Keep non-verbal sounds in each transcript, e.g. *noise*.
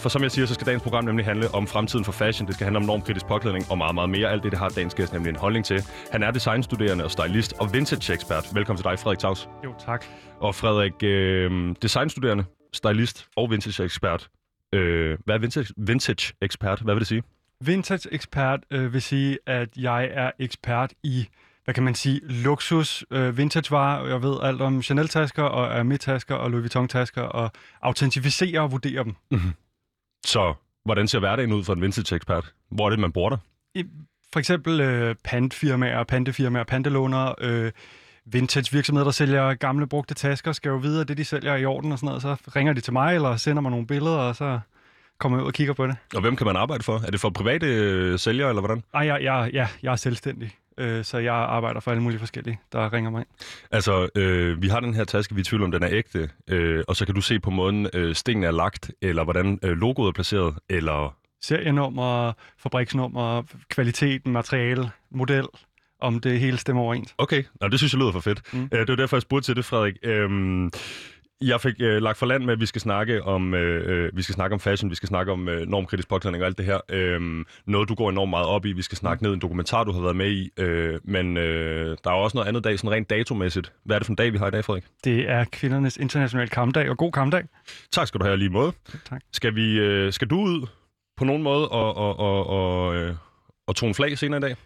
For som jeg siger, så skal dagens program nemlig handle om fremtiden for fashion. Det skal handle om normkritisk påklædning og meget, meget mere. Alt det, det har dagens gæst nemlig en holdning til. Han er designstuderende og stylist og vintage-ekspert. Velkommen til dig, Frederik Taus. Jo, tak. Og Frederik, øh, designstuderende, stylist og vintage-ekspert. Øh, hvad er vintage- vintage-ekspert? Hvad vil det sige? Vintage-ekspert øh, vil sige, at jeg er ekspert i, hvad kan man sige, luksus, øh, vintagevarer. Jeg ved alt om Chanel-tasker og Hermès-tasker og Louis Vuitton-tasker og autentificerer og vurderer dem. Så hvordan ser hverdagen ud for en vintage-ekspert? Hvor er det, man bor der? I, for eksempel øh, pantfirmaer, pantefirmaer, pantelånere, øh, vintage virksomheder, der sælger gamle brugte tasker, skal jo vide, at det, de sælger er i orden og sådan noget. Så ringer de til mig, eller sender mig nogle billeder, og så kommer jeg ud og kigger på det. Og hvem kan man arbejde for? Er det for private øh, sælgere, eller hvordan? Ej, jeg, jeg, ja, jeg er selvstændig, øh, så jeg arbejder for alle mulige forskellige, der ringer mig ind. Altså, øh, vi har den her taske, vi er i tvivl om, den er ægte, øh, og så kan du se på måden, øh, stenen er lagt, eller hvordan øh, logoet er placeret, eller... serienummer, fabriksnummer, kvaliteten, materiale, model, om det hele stemmer overens. Okay, Nå, det synes jeg lyder for fedt. Mm. Øh, det var derfor, jeg spurgte til det, Frederik. Øhm, jeg fik øh, lagt for land med, at vi skal snakke om, øh, øh, vi skal snakke om fashion, vi skal snakke om øh, normkritisk påklædning og alt det her. Øhm, noget, du går enormt meget op i. Vi skal snakke ned i en dokumentar, du har været med i. Øh, men øh, der er også noget andet dag, sådan rent datomæssigt. Hvad er det for en dag, vi har i dag, Frederik? Det er kvindernes internationale kampdag, og god kampdag. Tak skal du have lige måde. Tak. Skal, vi, øh, skal du ud på nogen måde og, og, og, og, øh, og tone flag senere i dag?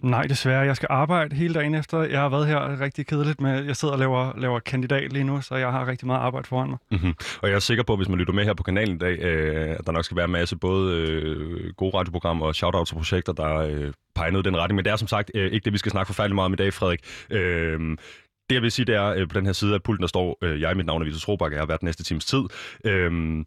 Nej, desværre. Jeg skal arbejde hele dagen efter. Jeg har været her rigtig kedeligt med, jeg sidder og laver, laver kandidat lige nu, så jeg har rigtig meget arbejde foran mig. Mm-hmm. Og jeg er sikker på, at hvis man lytter med her på kanalen i dag, øh, at der nok skal være en masse både øh, gode radioprogrammer og shoutouts og projekter, der øh, peger ned i den retning. Men det er som sagt øh, ikke det, vi skal snakke forfærdeligt meget om i dag, Frederik. Øh, det jeg vil sige, det er, øh, på den her side af pulten, der står, øh, jeg, mit navn er Vitus Robak, jeg har været næste times tid. Øh,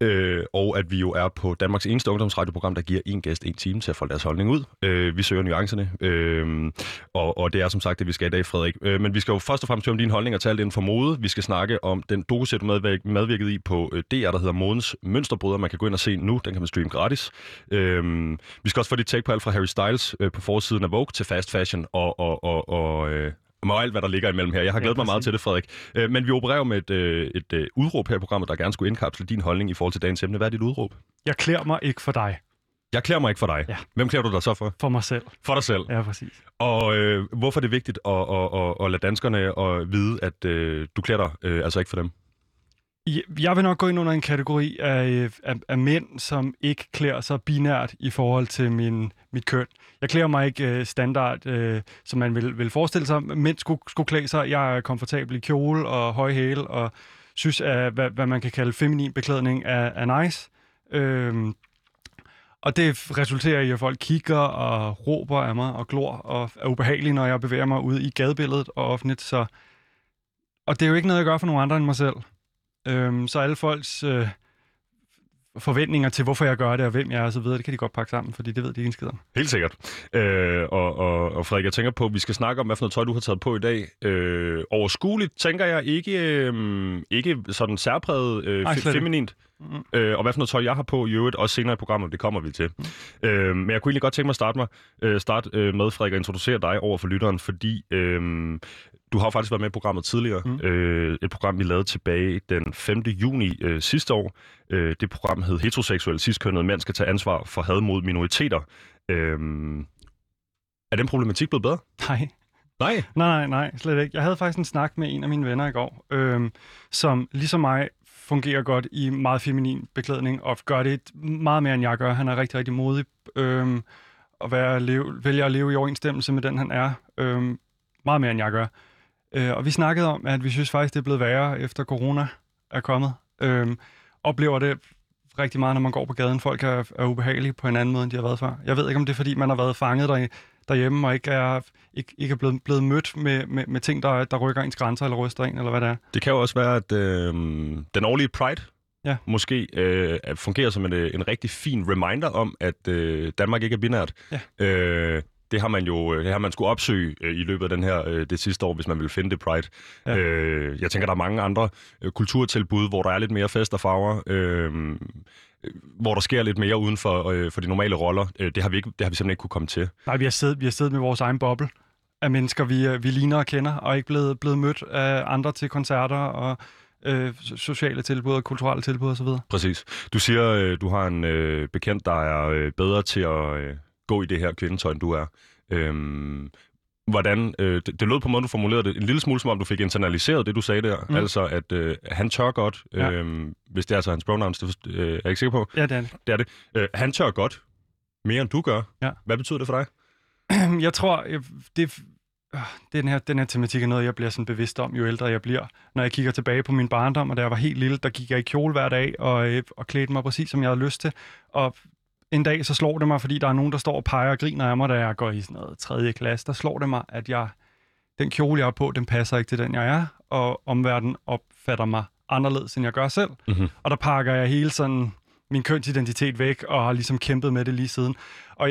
Øh, og at vi jo er på Danmarks eneste ungdomsradioprogram, der giver en gæst en time til at få deres holdning ud. Øh, vi søger nuancerne, øh, og, og det er som sagt det, vi skal i dag, Frederik. Øh, men vi skal jo først og fremmest høre om dine holdninger til alt inden for mode. Vi skal snakke om den dokuserie, du medvirk, medvirket i på øh, DR, der hedder Modens Mønsterbryder. Man kan gå ind og se nu, den kan man streame gratis. Øh, vi skal også få dit take på alt fra Harry Styles øh, på forsiden af Vogue til fast fashion og, og, og, og øh, og alt, hvad der ligger imellem her. Jeg har Ja, glædet mig meget til det, Frederik. Øh, men vi opererer med et, øh, et øh, udråb her i programmet, der gerne skulle indkapsle din holdning i forhold til dagens emne. Hvad er dit udråb? Jeg klæder mig ikke for dig, Jeg klæder mig ikke for dig. Ja. Hvem klæder du dig så for? for mig selv. For dig selv. Ja, præcis. Og øh, hvorfor er det vigtigt at, at, at, at lade danskerne at vide, at øh, du klæder dig øh, altså ikke for dem? Jeg- vil nok gå ind under en kategori af, af, af mænd, som ikke klæder sig binært i forhold til min, mit køn. Jeg klæder mig ikke øh, standard, øh, som man vil, vil forestille sig. Mænd skulle, skulle klæde sig. Jeg er komfortabel i kjole og høje hæle, og synes, at hvad, hvad man kan kalde feminin beklædning er, er nice. Øhm, og det resulterer i, at folk kigger og råber af mig og glor og er ubehagelige, når jeg bevæger mig ude i gadebilledet og offentligt. Så... Og det er jo ikke noget, jeg gør for nogen andre end mig selv. Øhm, så alle folks øh, forventninger til, hvorfor jeg gør det, og hvem jeg er og så videre, det kan de godt pakke sammen, fordi det ved de ikke en skid om. Helt sikkert. Øh, og, og, og Frederik, jeg tænker på, at vi skal snakke om, hvad for noget tøj, du har taget på i dag. Øh, overskueligt, tænker jeg, ikke, øh, ikke sådan særpræget øh, Nej, fe- slet ikke. Mm. Øh, og hvad for noget tøj, jeg har på i øvrigt, også senere i programmet, det kommer vi til. Mm. Øh, men jeg kunne egentlig godt tænke mig at starte, mig, øh, starte øh, med, Frederik, at introducere dig over for lytteren, fordi øh, du har faktisk været med i programmet tidligere. Mm. Øh, et program, vi lavede tilbage den 5. juni øh, sidste år. Øh, det program hed Heteroseksuel Sidstkønnet Mænd skal tage ansvar for had mod minoriteter. Øh, er den problematik blevet bedre? Nej, Nej. nej, nej, nej, slet ikke. Jeg havde faktisk en snak med en af mine venner i går, øhm, som ligesom mig fungerer godt i meget feminin beklædning, og gør det meget mere, end jeg gør. Han er rigtig, rigtig modig, øhm, og være, leve, vælger at leve i overensstemmelse med den, han er. Øhm, meget mere, end jeg gør. Øh, og vi snakkede om, at vi synes faktisk, det er blevet værre, efter corona er kommet. Øhm, oplever det rigtig meget, når man går på gaden. Folk er, er ubehagelige på en anden måde, end de har været før. Jeg ved ikke, om det er, fordi man har været fanget der, derhjemme, og ikke er, ikke, ikke er blevet, blevet mødt med, med, med ting, der, der rykker ens grænser, eller ryster en, eller hvad det er. Det kan jo også være, at øh, den årlige Pride ja. måske øh, fungerer som en, øh, en rigtig fin reminder om, at øh, Danmark ikke er binært. Ja. Øh, det har man jo øh, det har man skulle opsøge øh, i løbet af den her øh, det sidste år, hvis man vil finde det Pride. Ja. Øh, jeg tænker, der er mange andre øh, kulturtilbud, hvor der er lidt mere fest og farver. Øh, hvor der sker lidt mere uden for, øh, for de normale roller. Øh, det, har vi ikke, det har vi simpelthen ikke kunne komme til. Nej, vi har siddet, vi har siddet med vores egen boble af mennesker, vi, øh, vi ligner og kender, og ikke blevet, blevet mødt af andre til koncerter og øh, sociale tilbud og kulturelle tilbud osv. Præcis. Du siger, øh, du har en øh, bekendt, der er øh, bedre til at øh, gå i det her kvindetøj, du er. Øhm, hvordan, øh, det, det lød på måde, du formulerede det, en lille smule som om, du fik internaliseret det, du sagde der. Mm. Altså, at øh, han tør godt, øh, ja. hvis det er altså hans pronouns, det øh, er jeg ikke sikker på. Ja, det er det. Det er det. Øh, han tør godt, mere end du gør. Ja. Hvad betyder det for dig? *clears throat* Jeg tror, det, øh, den her, den her tematik er noget, jeg bliver sådan bevidst om, jo ældre jeg bliver. Når jeg kigger tilbage på min barndom, og da jeg var helt lille, der gik jeg i kjole hver dag og, øh, og klædte mig præcis, som jeg havde lyst til. Og en dag, så slår det mig, fordi der er nogen, der står og peger og griner af mig, da jeg går i sådan noget tredje klasse. Der slår det mig, at jeg, den kjole, jeg har på, den passer ikke til den, jeg er, og omverdenen opfatter mig anderledes, end jeg gør selv. Mm-hmm. Og der pakker jeg hele sådan min kønsidentitet væk, og har ligesom kæmpet med det lige siden. Og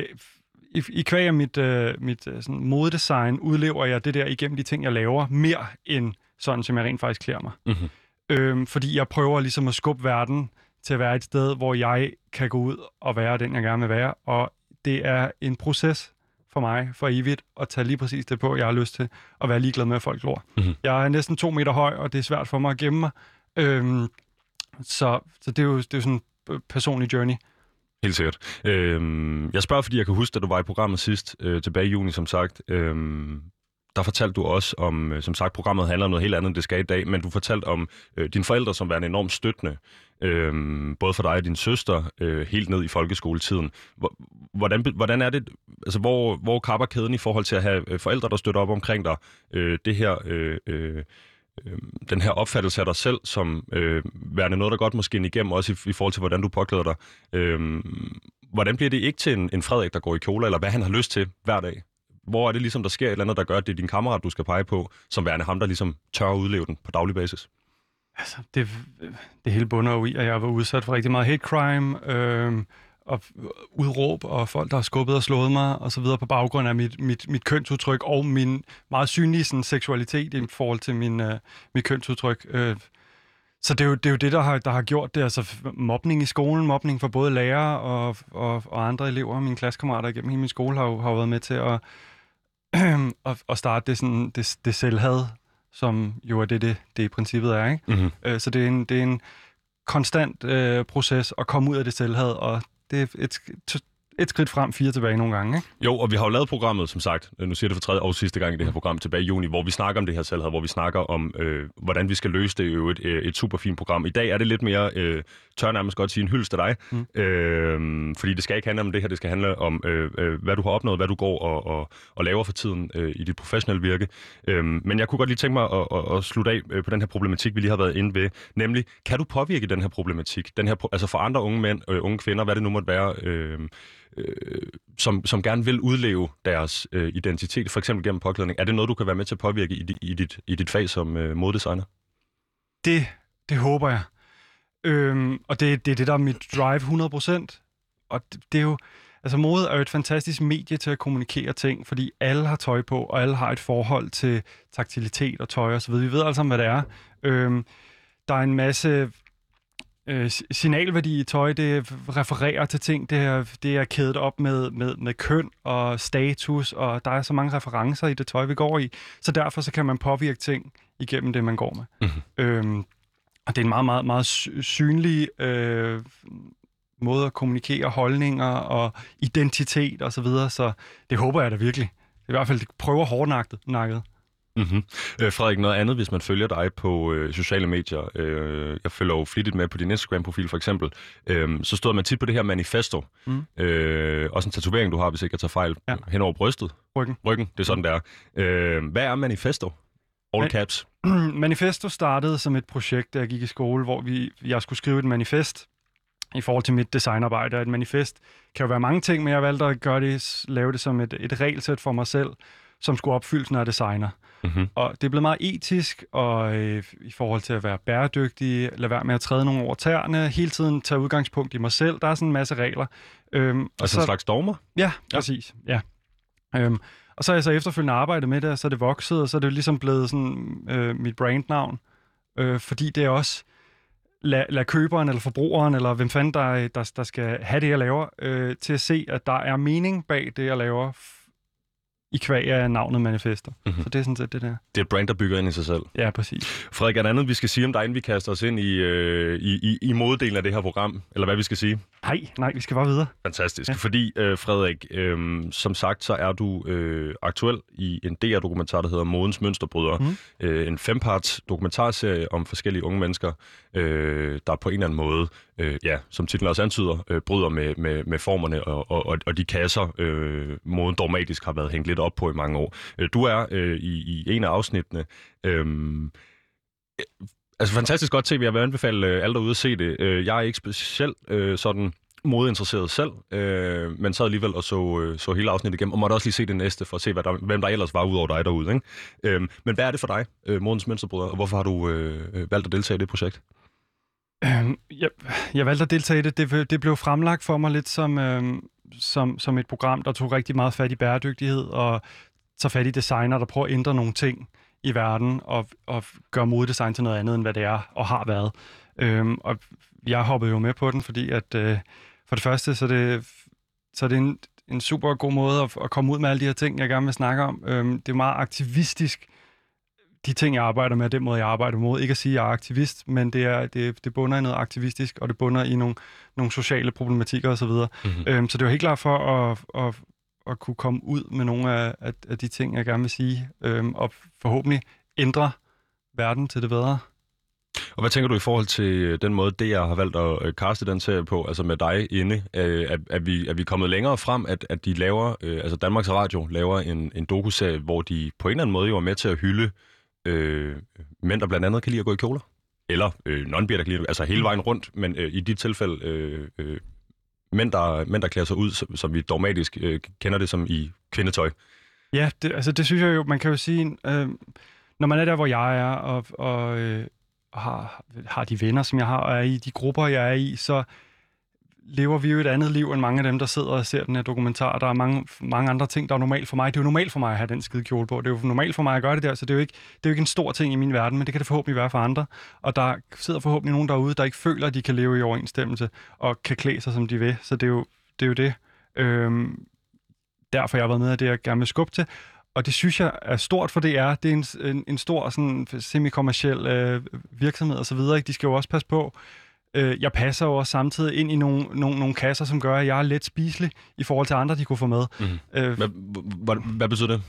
i, i kvæg af mit, øh, mit øh, sådan modedesign, udlever jeg det der igennem de ting, jeg laver, mere end sådan, som jeg rent faktisk klæder mig. Mm-hmm. Øhm, fordi jeg prøver ligesom at skubbe verden til at være et sted, hvor jeg kan gå ud og være den, jeg gerne vil være. Og det er en proces for mig for evigt at tage lige præcis det på, jeg har lyst til, at være ligeglad med, at folk glor. Mm-hmm. Jeg er næsten to meter høj, og det er svært for mig at gemme mig. Øhm, så, så det er jo, det er jo sådan en personlig journey. Helt sikkert. Øhm, jeg spørger, fordi jeg kan huske, da du var i programmet sidst, øh, tilbage i juni, som sagt. Øhm, der fortalte du også om, øh, som sagt, programmet handler om noget helt andet, end det skal i dag, men du fortalte om øh, dine forældre, som var en enormt støttende, øh, både for dig og din søster, øh, helt ned i folkeskoletiden. Hvordan, hvordan er det, altså hvor, hvor kapper kæden i forhold til at have øh, forældre, der støtter op omkring dig, øh, det her... Øh, øh, øh, den her opfattelse af dig selv som øh, værende noget, der godt måske ind igennem, også i, i forhold til, hvordan du påklæder dig. Øh, hvordan bliver det ikke til en, en Frederik, der går i kjole, eller hvad han har lyst til hver dag? Hvor er det ligesom, der sker et eller andet, der gør, at det er din kammerat, du skal pege på, som værende ham, der ligesom tør at udleve den på daglig basis? Altså, det, det hele bunder jo i, at jeg var udsat for rigtig meget hate crime, øh, og udråb, og folk, der har skubbet og slået mig, og så videre på baggrund af mit, mit, mit kønsudtryk, og min meget synlige sådan, seksualitet i forhold til min, øh, mit kønsudtryk. Øh, så det er, jo, det er jo det, der har, der har gjort det. Altså mobning i skolen, mobning for både lærere og, og, og andre elever, mine klassekammerater igennem hele min skole, har jo, har været med til at, *clears throat* at, at starte det, sådan, det, det selvhad, som jo er det, det, det i princippet er. Ikke? Mm-hmm. Øh, så det er en, det er en konstant øh, proces at komme ud af det selvhad, og det er et, et skridt frem, fire tilbage nogle gange. Ikke? Jo, og vi har jo lavet programmet, som sagt, nu siger det for tredje og sidste gang i det her program, tilbage i juni, hvor vi snakker om det her selvhed, hvor vi snakker om, øh, hvordan vi skal løse det. jo et, øh, et super fint program. I dag er det lidt mere, øh, tør nærmest godt sige, en hyldest af dig. Mm. Øh, fordi det skal ikke handle om det her, det skal handle om, øh, øh, hvad du har opnået, hvad du går og, og, og laver for tiden øh, i dit professionelle virke. Øh, men jeg kunne godt lige tænke mig at, at, at slutte af øh, på den her problematik, vi lige har været inde ved. Nemlig, kan du påvirke den her problematik? Den her, altså for andre unge mænd, øh, unge kvinder, hvad det nu måtte være, øh, øh, som, som gerne vil udleve deres øh, identitet, for eksempel gennem påklædning. Er det noget, du kan være med til at påvirke i, i, dit, i dit fag som øh, modedesigner? Det, det håber jeg. Øhm, og det, det er det, der er mit drive 100%. Og det, det er jo... Altså mode er jo et fantastisk medie til at kommunikere ting, fordi alle har tøj på, og alle har et forhold til taktilitet og tøj osv. Vi ved altså, hvad det er. Øhm, der er en masse øh, signalværdi i tøj, det refererer til ting, det er, det er kædet op med, med, med køn og status, og der er så mange referencer i det tøj, vi går i, så derfor så kan man påvirke ting igennem det, man går med. Mm-hmm. Øhm, og det er en meget, meget, meget synlig øh, måde at kommunikere holdninger og identitet osv., så, videre, så det håber jeg da virkelig. I hvert fald det prøver hårdnakket. Nakket. Mm-hmm. Øh, Frederik, noget andet, hvis man følger dig på øh, sociale medier. Øh, jeg følger jo flittigt med på din Instagram-profil for eksempel. Øh, så stod man tit på det her manifesto. Mm. Øh, også en tatovering, du har, hvis ikke jeg tager fejl, ja. hen over brystet. Ryggen. Ryggen, det er sådan, det er. Øh, hvad er manifesto? All Man- caps. *clears throat* manifesto startede som et projekt, da jeg gik i skole, hvor vi, jeg skulle skrive et manifest i forhold til mit designarbejde. Og et manifest kan jo være mange ting, men jeg valgte at gøre det, lave det som et, et regelsæt for mig selv, som skulle opfyldes, når jeg designer. Mm-hmm. Og det er blevet meget etisk, og øh, i forhold til at være bæredygtig, lade være med at træde nogen over tæerne, hele tiden tage udgangspunkt i mig selv. Der er sådan en masse regler. Øhm, og Altså en slags dogmer? Ja, præcis. Ja. Øhm, og så har jeg så efterfølgende arbejdet med det, og så er det vokset, og så er det ligesom blevet sådan øh, mit brandnavn. Øh, fordi det er også, lad, lad køberen eller forbrugeren, eller hvem fanden der, der, der skal have det, jeg laver, øh, til at se, at der er mening bag det, jeg laver, i kvæg af navnet manifester. Mhm. Mm-hmm. Så det er sådan set det der. Det er et brand, der bygger ind i sig selv. Ja, præcis. Frederik, er der andet, vi skal sige om dig, inden vi kaster os ind i, øh, i, i, i moddelen af det her program? Eller hvad vi skal sige? Nej, nej, vi skal bare videre. Fantastisk. Ja. Fordi, øh, Frederik, øh, som sagt, så er du øh, aktuel i en DR-dokumentar, der hedder Modens Mønsterbryder. Mm. Øh, en femparts dokumentarserie om forskellige unge mennesker, øh, der på en eller anden måde, øh, ja, som titlen også antyder, øh, bryder med, med, med formerne og, og, og- og de kasser, øh, moden dogmatisk har været hængt lidt op på i mange år. Øh, du er øh, i, i en af afsnittene... Øhm, øh, Altså fantastisk godt tv. Jeg vil anbefale øh, alle derude at se det. Øh, jeg er ikke specielt øh, sådan modeinteresseret selv, øh, men så alligevel og så, øh, så hele afsnittet igennem, og måtte også lige se det næste, for at se, hvad der, hvem der ellers var udover dig derude. Ikke? Øh, men hvad er det for dig, øh, Modens Mønsterbryder, og hvorfor har du øh, valgt at deltage i det projekt? Øhm, jeg, jeg valgte at deltage i det. det. Det blev fremlagt for mig lidt som, øh, som, som et program, der tog rigtig meget fat i bæredygtighed og tager fat i designer, der prøver at ændre nogle ting i verden og, og gøre modedesign til noget andet, end hvad det er og har været. Øhm, og jeg hoppede jo med på den, fordi at øh, for det første, så er det, så er det en, en super god måde at, at komme ud med alle de her ting, jeg gerne vil snakke om. Øhm, det er meget aktivistisk, de ting, jeg arbejder med, og den måde, jeg arbejder mod. Ikke at sige, at jeg er aktivist, men det, er, det, det bunder i noget aktivistisk, og det bunder i nogle, nogle sociale problematikker osv. Mm-hmm. Øhm, så det var helt klart for at, at, at kunne komme ud med nogle af, af, af de ting, jeg gerne vil sige, øhm, og forhåbentlig ændre verden til det bedre. Og hvad tænker du i forhold til øh, den måde, det jeg har valgt at øh, kaste den serie på, altså med dig inde? Øh, er, er, vi, er vi kommet længere frem, at, at de laver, altså Danmarks Radio laver en, en dokuserie, hvor de på en eller anden måde jo er med til at hylde øh, mænd, der blandt andet kan lide at gå i kjoler? Eller øh, non der kan lide, altså hele vejen rundt, men øh, i dit tilfælde øh, øh, mænd, der, mænd, der klæder sig ud, som, som vi dogmatisk øh, kender det som i kvindetøj. Ja, det, altså det synes jeg jo, man kan jo sige, øh, når man er der, hvor jeg er, og, og øh, har, har de venner, som jeg har, og er i de grupper, jeg er i, så lever vi jo et andet liv end mange af dem, der sidder og ser den her dokumentar. Der er mange, mange andre ting, der er normalt for mig. Det er jo normalt for mig at have den skide kjole på. Det er jo normalt for mig at gøre det der, så det er jo ikke, det er jo ikke en stor ting i min verden, men det kan det forhåbentlig være for andre. Og der sidder forhåbentlig nogen derude, der ikke føler, at de kan leve i overensstemmelse og kan klæde sig, som de vil. Så det er jo det. Er jo det. Øhm, derfor jeg har været med af det, jeg gerne vil skubbe til. Og det synes jeg er stort for DR. Det er en, en, en stor sådan, semi-kommersiel øh, virksomhed og så videre. Ikke? De skal jo også passe på. Øh, jeg passer jo også samtidig ind i nogle, nogle, nogle kasser, som gør, at jeg er let spiselig i forhold til andre, de kunne få med. Mhm. Øh, Hvad, hvad, hvad betyder det?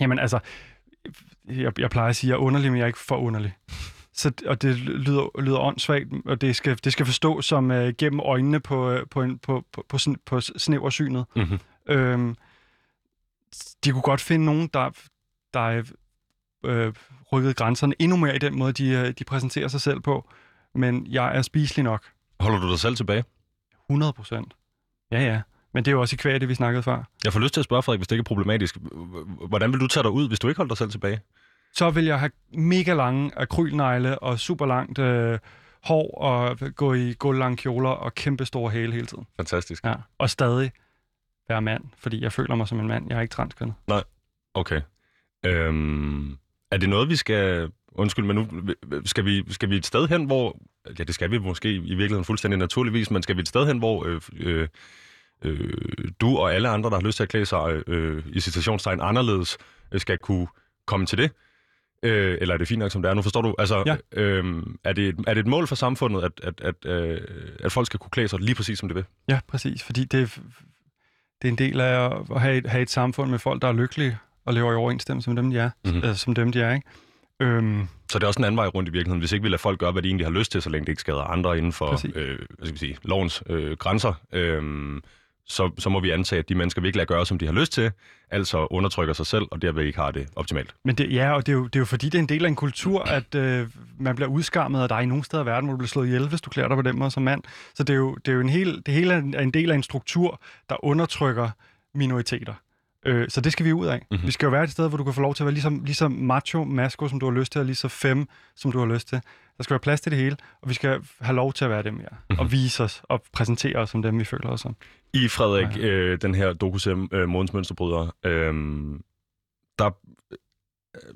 Jamen altså, jeg, jeg plejer at sige, at jeg er underlig, men jeg er ikke for underlig. Så, og det lyder, lyder åndssvagt, og det skal, det skal forstås som uh, gennem øjnene på, øh, på, en, på, på, på, på snæversynet. Mm-hmm. Øhm, de kunne godt finde nogen, der, der øh, rykket grænserne endnu mere i den måde, de, øh, de præsenterer sig selv på. Men jeg er spiselig nok. Holder du dig selv tilbage? 100 procent. Ja, ja. Men det er jo også i kvæg, det vi snakkede før. Jeg får lyst til at spørge, Frederik, hvis det ikke er problematisk. Hvordan vil du tage dig ud, hvis du ikke holder dig selv tilbage? Så vil jeg have mega lange akrylnegle og super langt øh, hår og gå i gulvlange kjoler og kæmpe store hæle hele tiden. Fantastisk. Ja. Og stadig være mand, fordi jeg føler mig som en mand. Jeg er ikke transkønnet. Okay. Øhm, er det noget, vi skal... Undskyld, men nu skal vi, skal vi et sted hen, hvor... Ja, det skal vi måske i virkeligheden fuldstændig naturligvis, men skal vi et sted hen, hvor øh, øh, øh, du og alle andre, der har lyst til at klæde sig øh, i citationstegn anderledes, øh, skal kunne komme til det? Øh, eller er det fint nok, som det er? Nu forstår du, altså, Ja. øh, er, det et, er det et mål for samfundet, at, at, at, øh, at folk skal kunne klæde sig lige præcis, som det vil? Ja, præcis. Fordi det, det er en del af at- have et, have et samfund med folk, der er lykkelige og lever i overensstemmelse med dem, de er. Mhm. Mm-hmm. Øh, som dem, de er, ikke? Øhm, Så det er også en anden vej rundt i virkeligheden, hvis ikke vi lader folk gøre, hvad de egentlig har lyst til, så længe det ikke skader andre inden for Præcis. øh, hvad skal vi sige, lovens øh, grænser. Øh, så, så må vi antage, at de mennesker virkelig at gøre, som de har lyst til, altså undertrykker sig selv, og derved ikke har det optimalt. Men det, ja, og det er, jo, det er jo fordi, det er en del af en kultur, at øh, man bliver udskammet, og der er i nogle steder i verden, hvor du bliver slået ihjel, hvis du klæder dig på den måde som mand. Så det er jo, det er jo en hel, det hele er en del af en struktur, der undertrykker minoriteter. Øh, så det skal vi ud af. Mhm. Mm-hmm. Vi skal jo være et sted, hvor du kan få lov til at være ligesom, ligesom macho, masko, som du har lyst til, og lige så fem, som du har lyst til. Der skal være plads til det hele, og vi skal have lov til at være dem, ja. Mhm. Mm-hmm. Og vise os og præsentere os som dem, vi føler os som. I Frederik, øh, den her dokuserie øh, Månens Mønsterbryder, øh, der,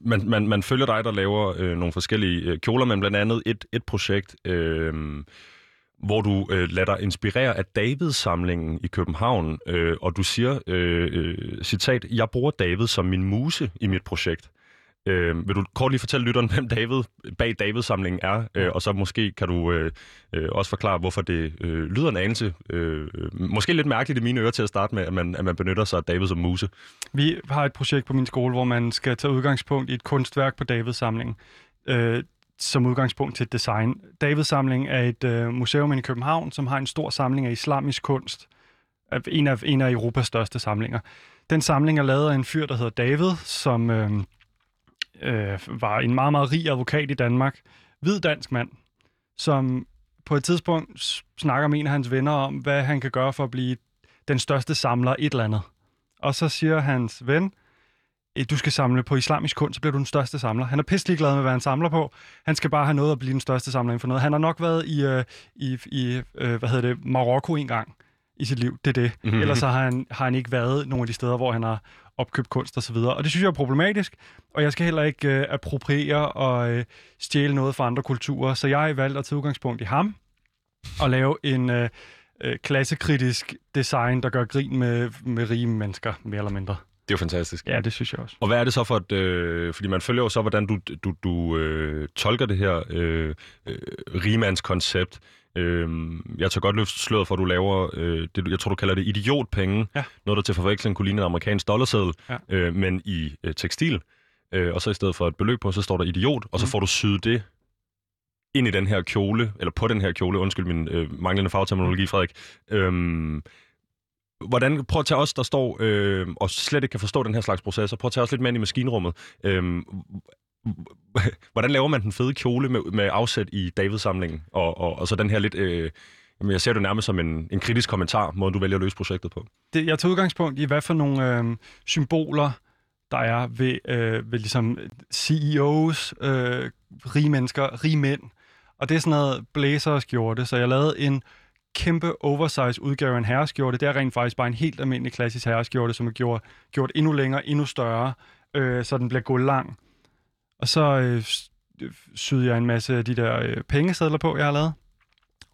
man, man, man følger dig, der laver øh, nogle forskellige øh, kjoler, men blandt andet et, et projekt, øh, hvor du øh, lader dig inspirere af Davids-samlingen i København, øh, og du siger, øh, øh, citat, jeg bruger David som min muse i mit projekt. Øh, vil du kort lige fortælle lytteren, *laughs* hvem David bag David-samlingen er, øh, og så måske kan du øh, øh, også forklare, hvorfor det øh, lyder en anelse, øh, øh, måske lidt mærkeligt i mine ører til at starte med, at man, at man benytter sig af David som muse. Vi har et projekt på min skole, hvor man skal tage udgangspunkt i et kunstværk på David-samlingen. Øh, som udgangspunkt til et design. Davids samling er et øh, museum i København, som har en stor samling af islamisk kunst. Øh, en af, en af Europas største samlinger. Den samling er lavet af en fyr, der hedder David, som øh, øh, var en meget, meget rig advokat i Danmark. Hvid dansk mand, som på et tidspunkt snakker med en af hans venner om, hvad han kan gøre for at blive den største samler et eller andet. Og så siger hans ven, du skal samle på islamisk kunst, så bliver du den største samler. Han er pisselig glad med, hvad han samler på. Han skal bare have noget at blive den største samler inden for noget. Han har nok været i, øh, i, i øh, hvad hedder det, Marokko en gang i sit liv. Det er det. Mhm. Mm-hmm. Ellers så har han, har han ikke været nogle af de steder, hvor han har opkøbt kunst og så videre. Og det synes jeg er problematisk, og jeg skal heller ikke øh, appropriere og øh, stjæle noget fra andre kulturer. Så jeg har valgt at tage udgangspunkt i ham og lave en øh, øh, klassekritisk design, der gør grin med, med rige mennesker, mere eller mindre. Det er jo fantastisk. Ja, det synes jeg også. Og hvad er det så for et... Øh, fordi man følger jo så, hvordan du, du, du øh, tolker det her øh, øh, rimandskoncept. Øh, jeg tager godt løfte sløret for, at du laver, øh, det, jeg tror, du kalder det idiotpenge. Ja. Noget, der til forveksling kunne ligne en amerikansk dollarseddel, Ja. øh, men i øh, tekstil. Øh, og så i stedet for et beløb på, så står der idiot, og så Mhm. får du syet det ind i den her kjole, eller på den her kjole, undskyld min øh, manglende fagterminologi, Frederik. Øhm, hvordan, prøv at tage os, der står øh, og slet ikke kan forstå den her slags processer, prøv at tage os lidt med ind i maskinrummet. Øh, *laughs* hvordan laver man den fede kjole med, med afsæt i Davidsamlingen? Og, og, og så den her lidt... Øh, jamen jeg ser det nærmest som en, en kritisk kommentar, måden du vælger at løse projektet på. Det, jeg tager udgangspunkt i, hvad for nogle øh, symboler, der er ved, øh, ved ligesom CEOs, øh, rige mennesker, rige mænd. Og det er sådan noget blæser og skjorte, så jeg lavede en kæmpe oversize udgave af en herreskjorte. Det er rent faktisk bare en helt almindelig klassisk herreskjorte, som er gjort, gjort endnu længere, endnu større, øh, så den bliver gulvlang. Og så øh, syede jeg en masse af de der øh, pengesedler på, jeg har lavet.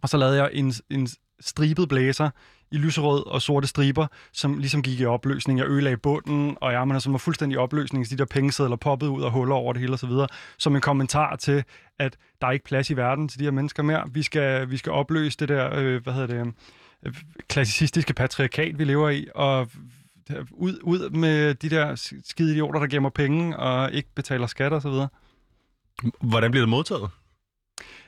Og så lavede jeg en, en stribet blæser i lyserød og sorte striber, som ligesom gik i opløsning. Jeg ødelagde bunden, og ærmerne som var fuldstændig i opløsning, så de der pengesedler poppede ud og huller over det hele osv. Som en kommentar til, at der er ikke plads i verden til de her mennesker mere. Vi skal, vi skal opløse det der, øh, hvad hedder det, øh, klassicistiske patriarkat, vi lever i, og ud, ud med de der skide idioter, der gemmer penge og ikke betaler skat og så videre. Hvordan bliver det modtaget?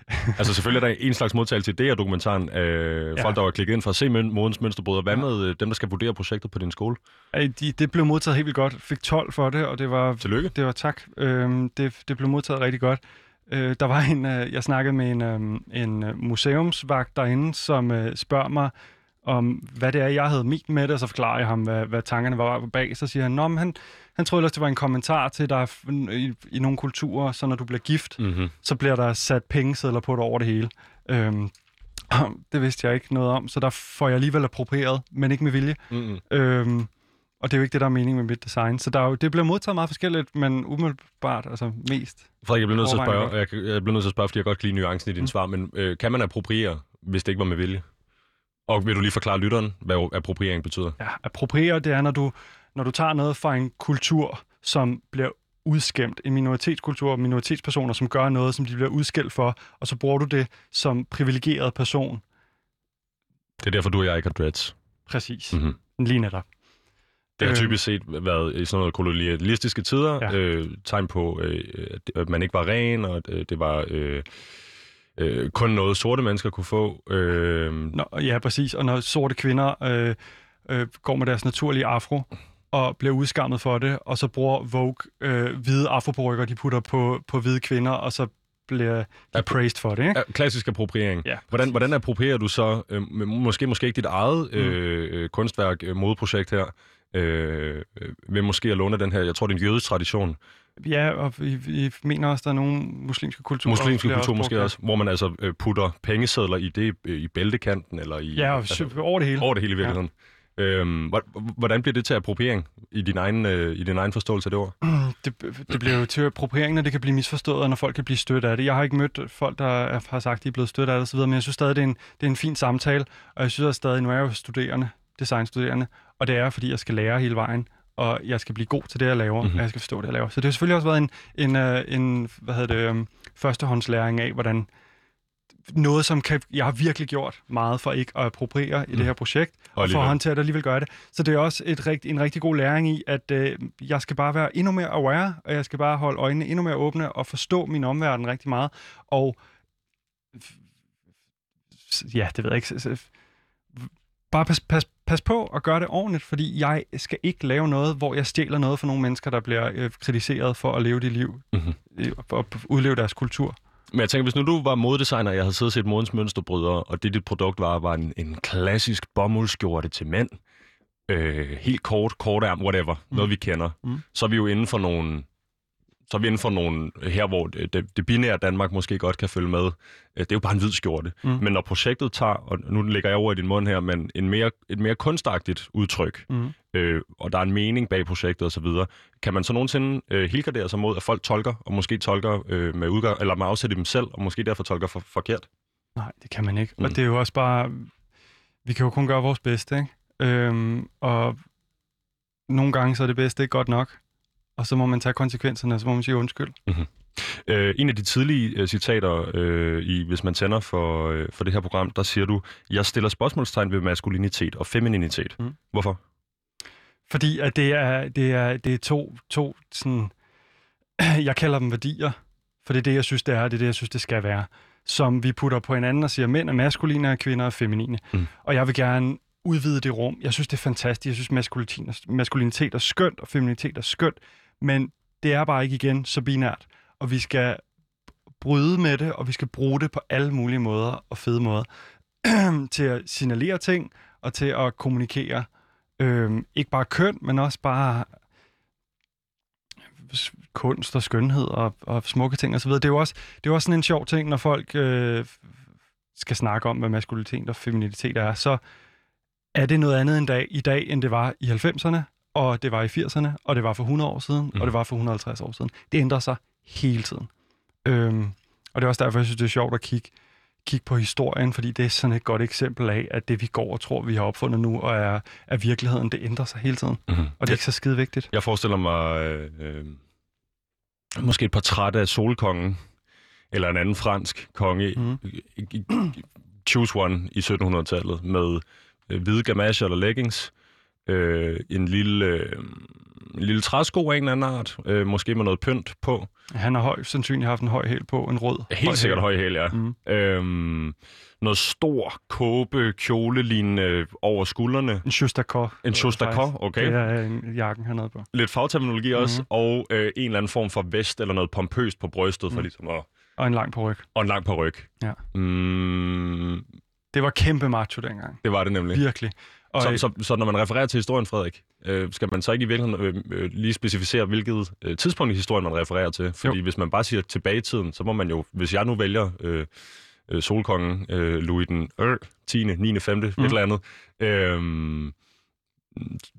*laughs* altså selvfølgelig er der en slags modtagelse i det her dokumentaren. Øh, Ja. Folk, der var klikket ind for at se modens mønsterbryder. Hvad med øh, dem, der skal vurdere projektet på din skole? Ej, de, det blev modtaget helt vildt godt. Fik 12 for det, og det var Tillykke. Det var tak. Øhm, det, det blev modtaget rigtig godt. Øh, der var en, øh, jeg snakkede med en, øh, en øh, museumsvagt derinde, som øh, spørger mig om, hvad det er, jeg havde ment med det, og så forklarer jeg ham, hvad, hvad tankerne var bag. Så siger han, men han, han troede ellers, det var en kommentar til, der er i, i nogle kulturer, så når du bliver gift, Mm-hmm. så bliver der sat pengesedler på det over det hele. Øhm, *clears throat* det vidste jeg ikke noget om, så der får jeg alligevel approprieret, men ikke med vilje. Mm-hmm. Øhm, og det er jo ikke det, der er meningen med mit design. Så der er jo, det bliver modtaget meget forskelligt, men umiddelbart altså mest. Frederik, jeg bliver nødt til at spørge, jeg, jeg bliver nødt til at spørge, fordi jeg godt kan lide nuancen i din mm. svar, men øh, kan man appropriere, hvis det ikke var med vilje? Og vil du lige forklare lytteren, hvad appropriering betyder? Ja, appropriere, det er, når du, når du tager noget fra en kultur, som bliver udskæmt, en minoritetskultur, minoritetspersoner, som gør noget, som de bliver udskældt for, og så bruger du det som privilegeret person. Det er derfor, du og jeg ikke har dreads. Præcis. Mm-hmm. Lige netop. Det har Øhm. typisk set været i sådan noget kolonialistiske tider, ja. Øh, tegn på, øh, at man ikke var ren, og øh, det var øh, øh, kun noget, sorte mennesker kunne få. Øh, Nå, ja, præcis. Og når sorte kvinder øh, øh, går med deres naturlige afro, og bliver udskammet for det, og så bruger Vogue øh, hvide afroperykker, de putter på, på hvide kvinder, og så bliver de praised for det, ikke? Klassisk appropriering. Ja, hvordan, præcis. hvordan approprierer du så, øh, måske måske ikke dit eget øh, øh, kunstværk, øh, modeprojekt her, øh, ved måske at låne den her, jeg tror, det er en jødisk tradition, Ja, og vi, vi mener også, at der er nogle muslimske kulturer. muslimske bliver kultur brugt, måske også, hvor man altså øh, putter pengesedler i det øh, i bæltekanten, eller i... Ja, og altså, over det hele. over det hele i virkeligheden. Ja. Øhm, hvor- hvordan bliver det til appropriering i din egen, øh, i din egen forståelse af det ord? *clears throat* Det, det bliver jo til appropriering, når det kan blive misforstået, og når folk kan blive stødt af det. Jeg har ikke mødt folk, der er- har sagt, at de er blevet stødt af det osv., men jeg synes stadig, det er en, det er en fin samtale, og jeg synes også stadig, nu er jeg jo studerende, designstuderende, og det er, fordi jeg skal lære hele vejen, og jeg skal blive god til det, jeg laver, Mhm. mm-hmm. og jeg skal forstå det, jeg laver. Så det har selvfølgelig også været en, en, øh, en hvad hedder det, um, førstehåndslæring af, hvordan noget, som kan, jeg har virkelig gjort meget for ikke at appropriere i Mm. det her projekt, og, og for at håndtere det alligevel gøre det. Så det er også et rigt, en rigtig god læring i, at øh, jeg skal bare være endnu mere aware, og jeg skal bare holde øjnene endnu mere åbne og forstå min omverden rigtig meget. Og ja, det ved jeg ikke. Bare pas, pas, pas på at gøre det ordentligt, fordi jeg skal ikke lave noget, hvor jeg stjæler noget for nogle mennesker, der bliver øh, kritiseret for at leve det liv, Mhm. øh, for at udleve deres kultur. Men jeg tænker, hvis nu du var modedesigner, og jeg havde siddet og set modens mønsterbrydere, og det dit produkt var, var en, en klassisk bomuldskjorte til mænd, øh, helt kort, kort ærm, whatever, mm. noget vi kender, Mm. så er vi jo inden for nogle så er vi inden for nogle, her hvor det, det, det binære Danmark måske godt kan følge med, øh, det er jo bare en hvid skjorte. Mm. Men når projektet tager, og nu lægger jeg over i din mund her, men en mere, et mere kunstagtigt udtryk, Mm. øh, og der er en mening bag projektet osv., kan man så nogensinde øh, helgardere sig mod, at folk tolker, og måske tolker øh, med, udgang, eller med afsæt i dem selv, og måske derfor tolker for, forkert? Nej, det kan man ikke. Mm. Og det er jo også bare... Vi kan jo kun gøre vores bedste, ikke? Øhm, og nogle gange så er det bedste ikke godt nok. Og så må man tage konsekvenserne, og så må man sige undskyld. Øh, en af de tidlige øh, citater, øh, i, hvis man tænder for, øh, for det her program, der siger du, jeg stiller spørgsmålstegn ved maskulinitet og femininitet. Mm. Hvorfor? Fordi at det er, det er, det er to, to sådan... *clears throat* Jeg kalder dem værdier, for det er det, jeg synes, det er, og det er det, jeg synes, det skal være. Som vi putter på hinanden og siger, mænd er maskuline, og kvinder er feminine. Mm. Og jeg vil gerne udvide det rum. Jeg synes, det er fantastisk. Jeg synes, maskulinitet maskulinitet er skønt, og feminitet er skønt. Men det er bare ikke igen så binært. Og vi skal bryde med det, og vi skal bruge det på alle mulige måder og fede måder. *clears throat* til at signalere ting, og til at kommunikere øhm, ikke bare køn, men også bare kunst og skønhed og, og smukke ting osv. Det er jo også, det er jo også sådan en sjov ting, når folk øh, skal snakke om, hvad maskulinitet og feminitet er, så er det noget andet end dag, i dag, end det var i 90'erne, og det var i 80'erne, og det var for 100 år siden, mm. og det var for 150 år siden. Det ændrer sig hele tiden. Øhm, og det er også derfor, jeg synes, det er sjovt at kigge, kigge på historien, fordi det er sådan et godt eksempel af, at det, vi går og tror, vi har opfundet nu, og er, er virkeligheden, det ændrer sig hele tiden. Mm-hmm. Og det er ikke så skide vigtigt. Jeg forestiller mig øh, øh, måske et portræt af solkongen, eller en anden fransk konge, Mhm. mm. choose one i 1700-tallet, med øh, hvide gamager eller leggings, øh, en lille, øh, en lille træsko af en eller anden art, øh, måske med noget pynt på. Han har høj, sandsynligt haft en høj hæl på, en rød. Helt sikkert høj hæl, ja. Mm. Øhm, noget stor kåbe, kjole lignende over skuldrene. En Shostakov. En Shostakov, okay. Det er en jakken, han havde på. Lidt fagterminologi også, Mhm. og øh, en eller anden form for vest eller noget pompøst på brystet, for Mm. ligesom at, Og en lang på ryg. og en lang på ryg. Ja. Mm, Det var kæmpe macho dengang. det var det nemlig. Virkelig. Og Så, så, så når man refererer til historien, Frederik, øh, skal man så ikke i virkeligheden øh, øh, lige specificere, hvilket øh, tidspunkt i historien man refererer til? Fordi Jo. hvis man bare siger tilbage i tiden, så må man jo, hvis jeg nu vælger øh, øh, solkongen øh, Louis den øh, 10., 9., 5., mm. et eller andet, øh,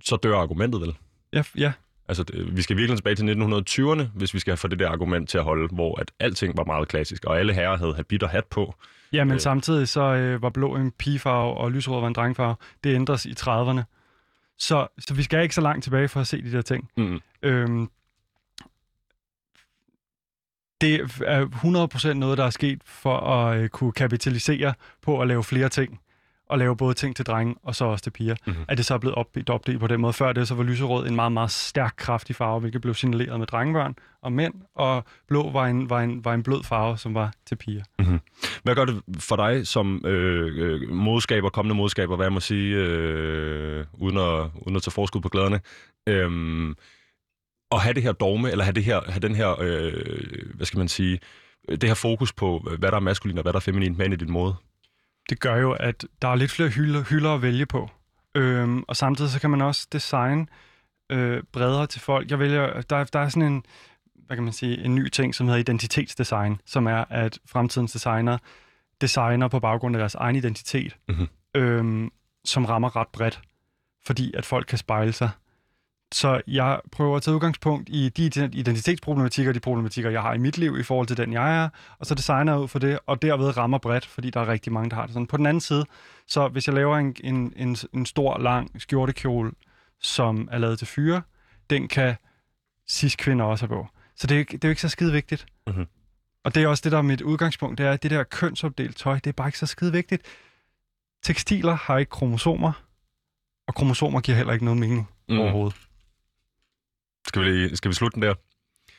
så dør argumentet vel? ja, ja, Altså, det- vi skal virkelig tilbage til 1920'erne, hvis vi skal få det der argument til at holde, hvor at alting var meget klassisk, og alle herrer havde habit og hat på. Ja, men Øh. samtidig så øh, var blå en pigefarve, og lyserød var en drengfarve. Det ændres i 30'erne. Så, så vi skal ikke så langt tilbage for at se de der ting. Mm. Øhm, det er 100% noget, der er sket for at øh, kunne kapitalisere på at lave flere ting. Og lave både ting til drenge og så også til piger. Mhm. Mm-hmm. At det så er blevet opdelt, opdelt på den måde. Før det så var lyserød en meget, meget stærk, kraftig farve, hvilket blev signaleret med drengebørn og mænd. Og blå var en, var en, var en blød farve, som var til piger. Hvad gør det for dig som øh, øh, modskaber, kommende modskaber, hvad jeg må sige, øh, uden, at, uden at tage forskud på glæderne, øh, at have det her dogme, eller have, det her, have den her, øh, hvad skal man sige, det her fokus på, hvad der er maskulin og hvad der er feminin med i din mode? Det gør jo, at der er lidt flere hylder, hylder at vælge på. Øhm, og samtidig så kan man også designe øh, bredere til folk. Jeg vælger, der, der er sådan en, hvad kan man sige, en ny ting, som hedder identitetsdesign, som er, at fremtidens designer designer på baggrund af deres egen identitet, Mhm. øhm, som rammer ret bredt, fordi at folk kan spejle sig. Så jeg prøver at tage udgangspunkt i de identitetsproblematikker, de problematikker, jeg har i mit liv i forhold til den, jeg er, og så designer jeg ud for det, og derved rammer bredt, fordi der er rigtig mange, der har det sådan. På den anden side, så hvis jeg laver en, en, en, en stor, lang skjortekjole, som er lavet til fyre, den kan cis-kvinder også have på. Så det er, det er jo ikke så skide vigtigt. Mhm. Og det er også det, der er mit udgangspunkt, det er, at det der kønsopdelt tøj, det er bare ikke så skide vigtigt. Tekstiler har ikke kromosomer, og kromosomer giver heller ikke noget mening mm. overhovedet. Skal vi, skal vi slutte den der?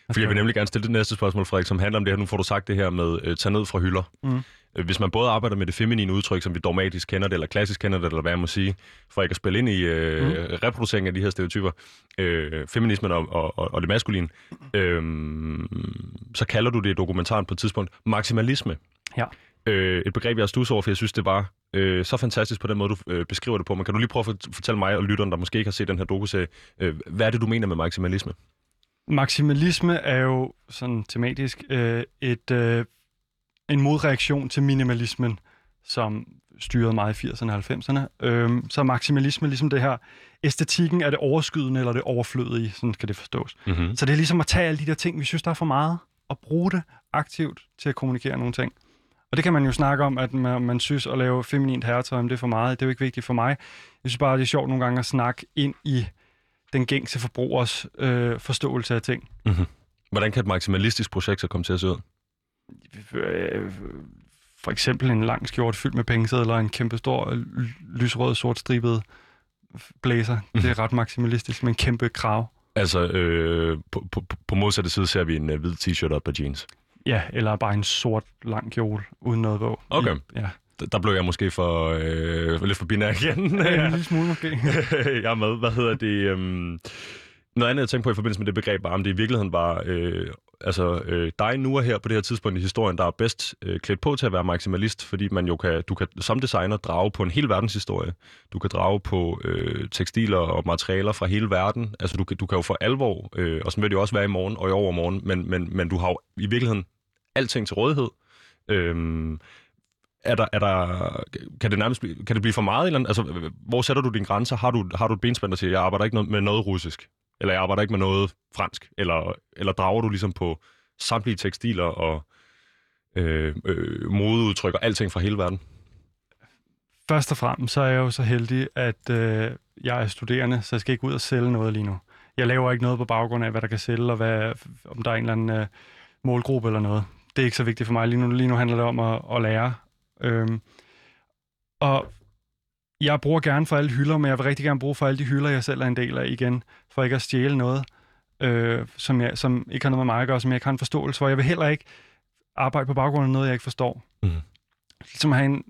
Fordi jeg vil nemlig gerne stille det næste spørgsmål, Frederik, som handler om det her. Nu får du sagt det her med øh, tage ned fra hylder. Mm. Øh, Hvis man både arbejder med det feminine udtryk, som vi dogmatisk kender det, eller klassisk kender det, eller hvad jeg må sige, for ikke at spille ind i øh, mm. reproducering af de her stereotyper, øh, feminismen og, og, og, og det maskuline, øh, så kalder du det i dokumentaren på et tidspunkt maksimalisme. Ja. Øh, et begreb, jeg har stusset over, for jeg synes, det var øh, så fantastisk på den måde, du øh, beskriver det på. Men kan du lige prøve at fort- fortælle mig og lytteren, der måske ikke har set den her dokuserie, øh, hvad er det, du mener med maksimalisme? Maksimalisme er jo sådan tematisk øh, et, øh, en modreaktion til minimalismen, som styrede meget i 80'erne og 90'erne. Øhm, så er maksimalisme ligesom det her, æstetikken er det overskydende eller det overflødige, sådan skal det forstås. Mm-hmm. Så det er ligesom at tage alle de der ting, vi synes, der er for meget, og bruge det aktivt til at kommunikere nogle ting. Og det kan man jo snakke om, at man, man synes at lave feminint herretøj, det er for meget. Det er jo ikke vigtigt for mig. Jeg synes bare, det er sjovt nogle gange at snakke ind i den gængse forbrugers øh, forståelse af ting. Hvordan kan et maksimalistisk projekt så komme til at se ud? Øh, for eksempel en lang skjorte fyldt med pengesedler og en kæmpe stor øh, lysrød sort stribet blæser. Det er ret maksimalistisk med en kæmpe krav. Altså, øh, på, på, på modsatte side ser vi en øh, hvid t-shirt og et par jeans. Ja, eller bare en sort lang kjole uden noget på. Okay. I, ja. Der blev jeg måske for øh, lidt for binær igen. ja. En lille smule måske. *laughs* jeg er med. Hvad hedder det? Øhm, noget andet, jeg tænkte på i forbindelse med det begreb, var, om det i virkeligheden var øh, altså, øh, dig nu og her på det her tidspunkt i historien, der er bedst øh, klædt på til at være maksimalist, fordi man jo kan, du kan som designer drage på en hel verdenshistorie. Du kan drage på øh, tekstiler og materialer fra hele verden. Altså, du, kan- du kan jo for alvor, øh, og sådan vil det jo også være i morgen og i overmorgen, men, men, men du har jo i virkeligheden alting til rådighed. Øhm, er der, er der, kan det nærmest blive, kan det blive for meget? Eller, altså, hvor sætter du dine grænser? Har du, har du et benspænd, der siger, jeg arbejder ikke med noget russisk? Eller jeg arbejder ikke med noget fransk? Eller, eller drager du ligesom på samtlige tekstiler og øh, øh, modeudtryk og alting fra hele verden? Først og fremmest så er jeg jo så heldig, at øh, jeg er studerende, så jeg skal ikke ud og sælge noget lige nu. Jeg laver ikke noget på baggrund af, hvad der kan sælge, og hvad, om der er en eller anden øh, målgruppe eller noget. Det er ikke så vigtigt for mig lige nu. Lige nu handler det om at, at lære. Øhm, og jeg bruger gerne for alle hylder, men jeg vil rigtig gerne bruge for alle de hylder, jeg selv er en del af igen, for ikke at stjæle noget, øh, som, jeg, som ikke har noget med mig at gøre, som jeg ikke har en forståelse for. Jeg vil heller ikke arbejde på baggrund af noget, jeg ikke forstår. Mhm. Ligesom have en,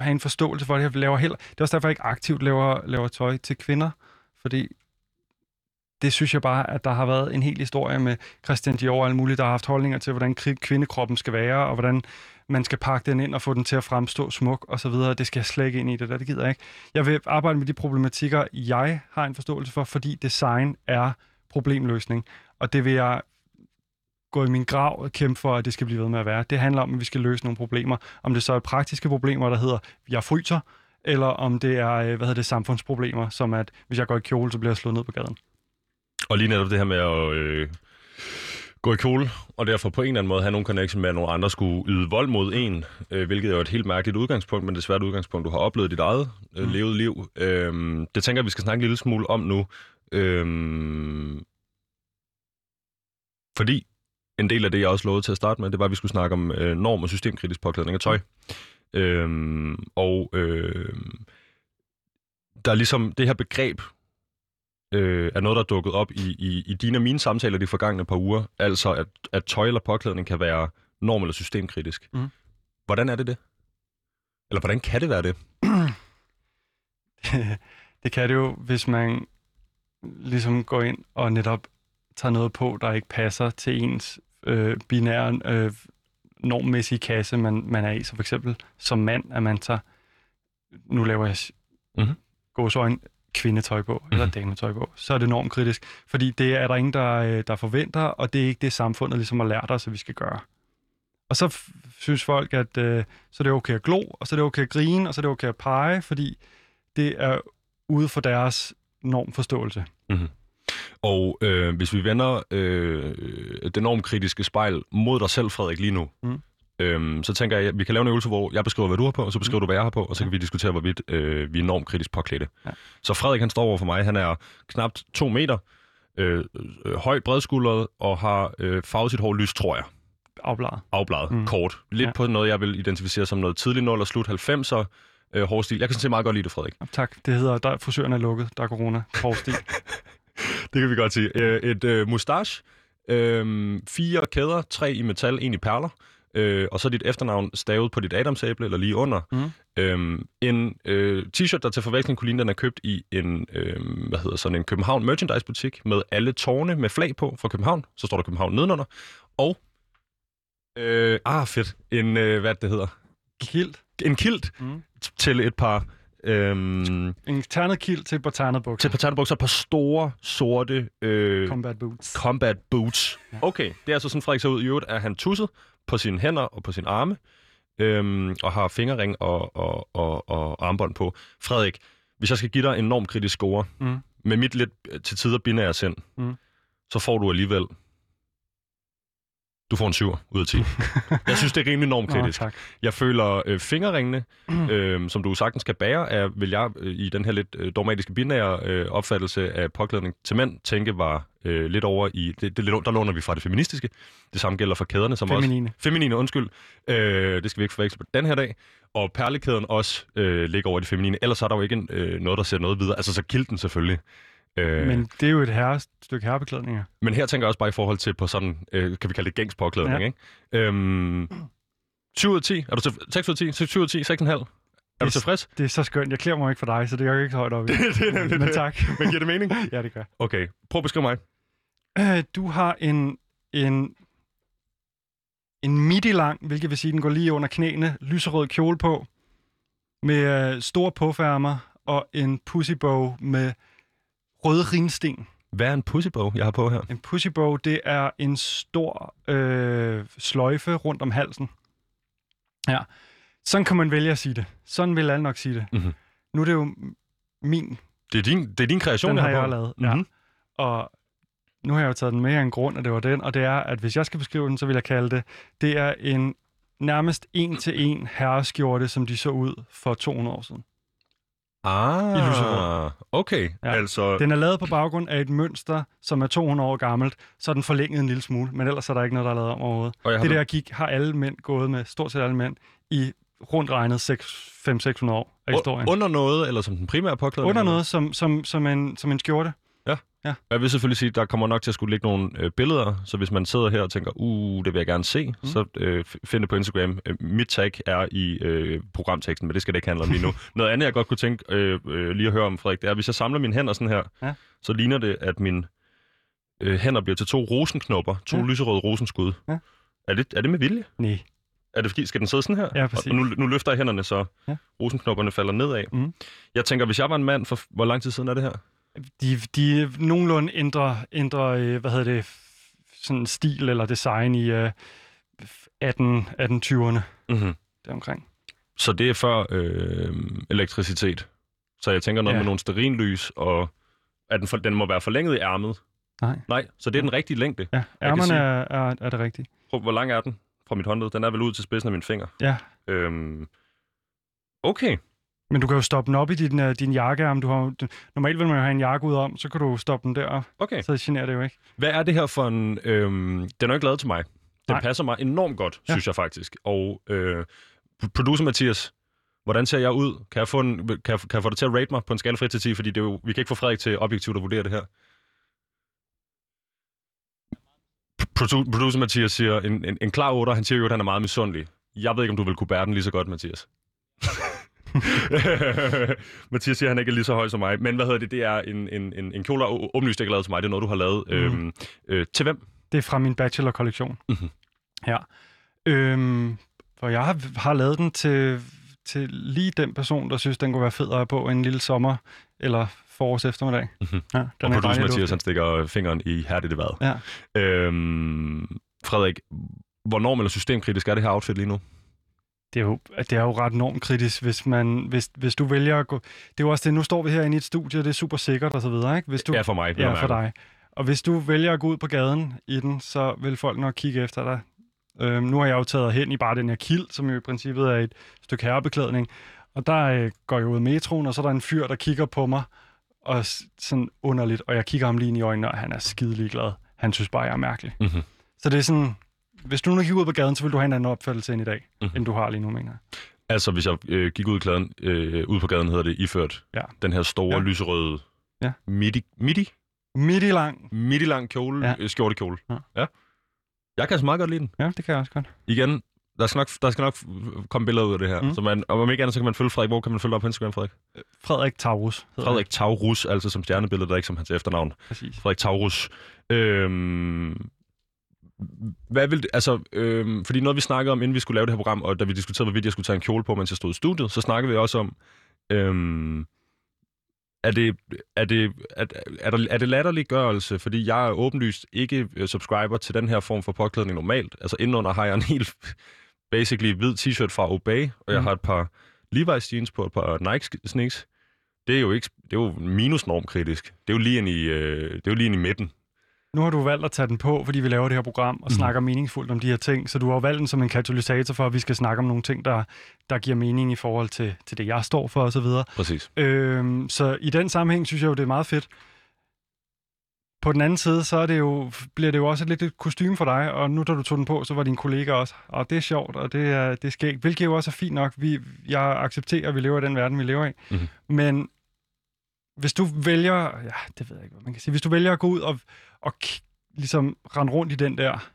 have en forståelse for det. Jeg laver heller, det er også derfor, jeg ikke aktivt laver, laver tøj til kvinder, fordi det synes jeg bare, at der har været en hel historie med Christian Dior og alle mulige, der har haft holdninger til, hvordan kvindekroppen skal være, og hvordan man skal pakke den ind og få den til at fremstå smuk og så videre. Det skal jeg slet ikke ind i det der, det gider jeg ikke. Jeg vil arbejde med de problematikker, jeg har en forståelse for, fordi design er problemløsning, og det vil jeg gå i min grav og kæmpe for, at det skal blive ved med at være. Det handler om, at vi skal løse nogle problemer. Om det så er praktiske problemer, der hedder, jeg fryser, eller om det er, øh, hvad hedder det, samfundsproblemer, som at, hvis jeg går i kjole, så bliver jeg slået ned på gaden. Og lige netop det her med at øh, gå i kjole, og derfor på en eller anden måde have nogle connection med, at nogle andre skulle yde vold mod en, øh, hvilket er jo et helt mærkeligt udgangspunkt, men desværre et udgangspunkt, du har oplevet dit eget øh, Mm. levet liv. Øh, det tænker jeg, vi skal snakke en lille smule om nu. Øh, fordi en del af det, jeg også lovede til at starte med, det var, at vi skulle snakke om øh, norm- og systemkritisk påklædning af tøj. Øh, og øh, der er ligesom det her begreb, øh, er noget, der er dukket op i, i, i dine og mine samtaler de forgangne par uger. Altså, at, at tøj eller påklædning kan være norm- eller systemkritisk. Mhm. Hvordan er det det? Eller hvordan kan det være det? *clears throat* det kan det jo, hvis man ligesom går ind og netop tager noget på, der ikke passer til ens øh, binære øh, normmæssige kasse, man, man er i. Så for eksempel som mand, at man tager, nu laver jeg Mhm. mm-hmm. gåsøjne, kvindetøj på, eller Mhm. dametøj på, så er det enormt kritisk. Fordi det er der ingen, der, øh, der forventer, og det er ikke det, samfundet ligesom har lært os, at vi skal gøre. Og så synes folk, at øh, så er det okay at glo, og så er det okay at grine, og så er det okay at pege, fordi det er ude for deres normforståelse. Og øh, hvis vi vender øh, det normkritiske spejl mod dig selv, Frederik, lige nu, Mm. Øhm, så tænker jeg, at vi kan lave en øvelse, hvor jeg beskriver, hvad du har på, og så beskriver du, hvad jeg har på, og så kan vi diskutere, hvorvidt øh, vi er enormt kritisk påklædte. Ja. Så Frederik, han står over for mig. Han er knap to meter, øh, øh, høj, bredskuldret, og har øh, farvet sit hår lys, tror jeg. Afbladet. Afbladet, mm. Mm. kort. Lidt Ja. ja. på noget, jeg vil identificere som noget tidlig 0 og slut 90'er øh, hårstil. Jeg kan sådan set meget godt lide det, Frederik. Tak. Det hedder, der frisøren er lukket, der er corona. Hårstil. *laughs* Det kan vi godt sige. Øh, et øh, mustache, øh, fire kæder, tre i metal, en i perler, øh, og så dit efternavn stavet på dit adamsæble, eller lige under. Mhm. Øh, en øh, t-shirt, der til forveksling kunne ligne, den er købt i en, øh, hvad hedder sådan en København merchandise butik med alle tårne med flag på fra København. Så står der København nedenunder. Og, øh, ah fedt, en, øh, hvad det hedder, Kilt. en kilt Mm. til et par... Øhm, En ternet kilt til et par ternet bukser. til et par store, sorte øh, Combat boots. combat boots. Okay, det er altså sådan, Frederik ser ud. I øvrigt er han tusset på sine hænder og på sine arme, øhm, og har fingerring og, og, og, og armbånd på. Frederik, hvis jeg skal give dig en enormt kritisk score, Mm. med mit lidt til tider binære sind, Mm. så får du alligevel... Du får en 7 ud af 10. *laughs* jeg synes, det er rimelig enormt Nå, kritisk. tak. Jeg føler øh, fingerringene, øh, som du sagtens kan bære, er, vil jeg øh, i den her lidt øh, dogmatiske binære øh, opfattelse af påklædning til mænd tænke var øh, lidt over i, det, det, der låner vi fra det feministiske. Det samme gælder for kæderne, som også... Feminine. Feminine, undskyld. Øh, det skal vi ikke forveksle på den her dag. Og perlekæden også øh, ligger over i det feminine. Ellers er der jo ikke øh, noget, der ser noget videre. Altså så kilten selvfølgelig. Øh, Men det er jo et herre, stykke herrebeklædning. ja. men her tænker jeg også bare i forhold til på sådan, øh, kan vi kalde det gængs påklædning, Ja. ikke? Øhm, 7 ud af 10. Er du til, 6 ud af 10? 7 ud af 10? 6,5? Er du Det- tilfreds? Det er så skønt. Jeg klæder mig ikke for dig, så det er jo ikke så højt op i. *laughs* det er nemlig Men det. tak. Men giver det mening? *laughs* Ja, det gør. Okay, prøv at beskrive mig. Øh, Du har en, en, en midi-lang, hvilket vil sige, den går lige under knæene, lyserød kjole på, med øh, store påfærmer og en pussybow med røde rinsten. Hvad er en pussybow, jeg har på her? En pussybow, det er en stor øh, sløjfe rundt om halsen. Ja, sådan kan man vælge at sige det. Sådan vil alle nok sige det. Mhm. Nu er det jo min, Det er din, det er din kreation, den har har jeg lavet. Mhm. Ja. Og nu har jeg jo taget den med af en grund, og det var den, og det er, at hvis jeg skal beskrive den, så vil jeg kalde det, det er en nærmest en-til-en herreskjorte, som de så ud for 200 år siden. Ah, I lyserød. okay. Ja. Altså, Den er lavet på baggrund af et mønster, som er 200 år gammelt, så er den forlænget en lille smule, men ellers er der ikke noget, der er lavet om overhovedet. og Det der gik har alle mænd gået med, stort set alle mænd, i rundt regnet 500-600 år af historien. under noget, eller som den primære påklædning? Under noget som, som, som, en, som en skjorte. Jeg vil selvfølgelig sige, at der kommer nok til at skulle ligge nogle øh, billeder, så hvis man sidder her og tænker, uh, det vil jeg gerne se, mm. så øh, find det på Instagram. Øh, mit tag er i øh, programteksten, men det skal det ikke handle om lige nu. *laughs* Noget andet, jeg godt kunne tænke øh, øh, lige at høre om, Frederik, det er, at hvis jeg samler mine hænder sådan her, Ja. så ligner det, at mine øh, hænder bliver til to rosenknopper, to Ja. ja. lyserøde rosenskud. Ja. Er, det, er det med vilje? Nej. Er det fordi, skal den sidde sådan her? Ja, præcis. Og nu, nu løfter jeg hænderne, så Ja. ja. rosenknopperne falder nedad. Mhm. Jeg tænker, hvis jeg var en mand, for hvor lang tid siden er det her? De, de nogenlunde ændrer, ændrer øh, hvad hedder det, sådan stil eller design i øh, 18, 1820'erne Mm-hmm. deromkring. Så det er før øh, elektricitet. Så jeg tænker noget Ja. med nogle sterinlys, og at den, for, den må være forlænget i ærmet. Nej. Nej, så det er den rigtige længde. Ja, ærmerne sige- er, er, er det rigtige. Prøv, hvor lang er den fra mit håndled? Den er vel ud til spidsen af min finger. Ja, Øhm, okay. Men du kan jo stoppe den op i din, uh, din jakkearm. Du har, normalt vil man jo have en jakke ud om, så kan du stoppe den der, okay. så generer det jo ikke. Hvad er det her for en... Øhm, den er ikke lavet til mig. Den Nej. Passer mig enormt godt, Ja. ja. synes jeg faktisk. Og øh, producer Mathias, hvordan ser jeg ud? Kan jeg, få en, kan, jeg, kan jeg få dig til at rate mig på en skala fra 1 til 10? Fordi det er jo, vi kan ikke få Frederik til objektivt at vurdere det her. Produ- Producer Mathias siger en, en, en klar 8, han siger jo, at han er meget misundelig. Jeg ved ikke, om du vil kunne bære den lige så godt, Mathias. *laughs* Mathias siger, at han ikke er lige så høj som mig. Men hvad hedder det? Det er en, en, en, en kjole, der er åbenlyst ikke lavet til mig. Det er noget, du har lavet. Mm. Øhm, øh, til hvem? Det er fra min bachelor-kollektion. Mhm. Ja. Øhm, for jeg har, har lavet den til, til lige den person, der synes, den kunne være fed at have på en lille sommer- eller forårs eftermiddag. Mhm. Ja, Og den er producer Mathias, han stikker fingeren i hærdigt i vejret. Ja. Øhm, Frederik, hvor norm eller systemkritisk er det her outfit lige nu? Det er, jo, det er jo ret enormt kritisk, hvis, man, hvis, hvis du vælger at gå... Det er jo også det, nu står vi herinde i et studie, det er super sikkert og så videre, ikke? Hvis du, Ja, for mig. ja, for dig. Og hvis du vælger at gå ud på gaden i den, så vil folk nok kigge efter dig. Øhm, nu har jeg jo taget hen i bare den her kild, som jo i princippet er et stykke herrebeklædning. Og der øh, går jeg ud af metroen, og så er der en fyr, der kigger på mig, og sådan underligt, og jeg kigger ham lige ind i øjnene, og han er skidelig glad. Han synes bare, jeg er mærkelig. Mhm. Så det er sådan, hvis du nu gik ud på gaden, så vil du have en anden opfattelse end i dag, mm. end du har lige nu, mener jeg. Altså, hvis jeg øh, gik ud, i gaden, øh, ud på gaden, hedder det iført Ja. den her store, Ja. lyserøde Ja. midi, midi, Midt i lang. midi lang kjole, Ja. ja. skjortekjole. Ja. ja. Jeg kan altså meget godt lide den. Ja, det kan jeg også godt. Igen, der skal nok, der skal nok komme billeder ud af det her. Mm. Så man, og om ikke andet, så kan man følge Frederik. Hvor kan man følge dig op på Instagram, Frederik? Frederik Taurus Frederik Taurus, altså som stjernebillede, der er ikke som hans efternavn. Præcis. Frederik Taurus. Øhm, hvad vil det, altså, øhm, fordi noget vi snakkede om, inden vi skulle lave det her program, og da vi diskuterede, hvorvidt jeg skulle tage en kjole på, mens jeg stod i studiet, så snakkede vi også om, øhm, er det, er det, er, er, der, er det latterliggørelse, fordi jeg er åbenlyst ikke øh, subscriber til den her form for påklædning normalt. Altså indenunder har jeg en helt *laughs* basically hvid t-shirt fra Obey, og jeg Mm. har et par Levi's jeans på, et par Nike sneaks. Det er jo ikke, det er jo minusnormkritisk. Det er jo lige ind i, øh, det er jo lige ind i midten. Nu har du valgt at tage den på, fordi vi laver det her program og Mhm. snakker meningsfuldt om de her ting. Så du har valgt den som en katalysator for, at vi skal snakke om nogle ting, der, der giver mening i forhold til, til det, jeg står for osv. Præcis. Øhm, så i den sammenhæng synes jeg jo, det er meget fedt. På den anden side, så er det jo, bliver det jo også lidt et kostume for dig, og nu da du tog den på, så var din kollega også, og det er sjovt, og det er, det er skægt, hvilket jo også er fint nok. Vi, jeg accepterer, at vi lever i den verden, vi lever i. Mhm. Men hvis du vælger, ja, det ved jeg ikke, hvad man kan sige, hvis du vælger at gå ud og, og k- ligesom rende rundt i den der,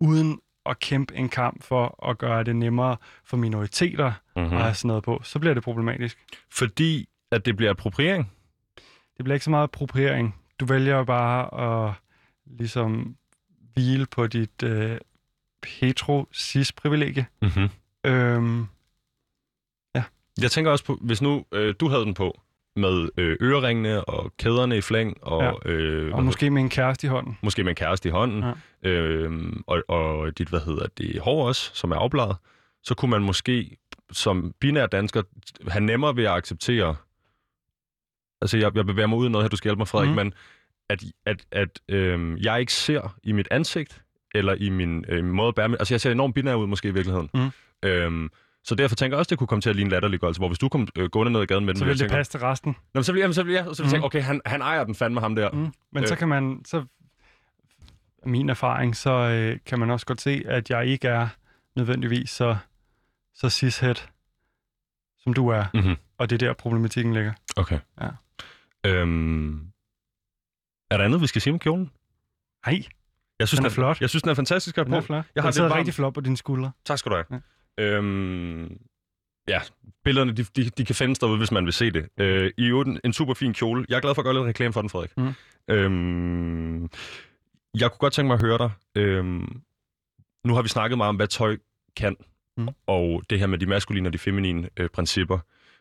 uden at kæmpe en kamp for at gøre det nemmere for minoriteter Mm-hmm. at have sådan noget på, så bliver det problematisk. Fordi at det bliver appropriering. Det bliver ikke så meget appropriering. Du vælger bare at ligesom hvile på dit øh, hetero-cis-privilegie. Mm-hmm. Øhm, Jeg tænker også på, hvis nu øh, du havde den på, med øh, øreringene og kæderne i flæng, og, Ja. øh, og måske med en kæreste i hånden. måske med en kæreste i hånden, Ja. øh, og, og dit, hvad hedder det, hår også, som er afbladet, så kunne man måske som binær dansker have nemmere ved at acceptere, altså jeg, jeg bevæger mig ud i noget her, du skal hjælpe mig, Frederik, mm. men at, at, at øh, jeg ikke ser i mit ansigt, eller i min øh, måde at bære mig, altså jeg ser enormt binær ud måske i virkeligheden. Mhm. Øhm, så derfor tænker jeg også, det kunne komme til at ligne latterliggørelse, hvor hvis du kom øh, gående ned ad gaden med den, Så ville det tænke, passe til resten. Nå, så vil jeg, så vil jeg, så vil jeg Mhm. tænke, okay, han, han ejer den fandme ham der. Mm. Men Øh. så kan man, så min erfaring, så øh, kan man også godt se, at jeg ikke er nødvendigvis så, så cishet, som du er. Mm-hmm. Og det er der, problematikken ligger. Okay. Ja. Øhm, er der andet, vi skal sige om kjolen? Nej, Jeg synes, Den er flot. Jeg synes, den er fantastisk at den er på. flot. Jeg har den det sidder rigtig flot på dine skuldre. Tak skal du have. Ja. Øhm, ja, billederne, de, de, de kan findes derude, hvis man vil se det. Øh, I øvrigt en, en super fin kjole. Jeg er glad for at gøre lidt reklame for den, Frederik. Mm. Øhm, jeg kunne godt tænke mig at høre dig. Øhm, nu har vi snakket meget om, hvad tøj kan, Mm. og det her med de maskuline og de feminine øh, principper.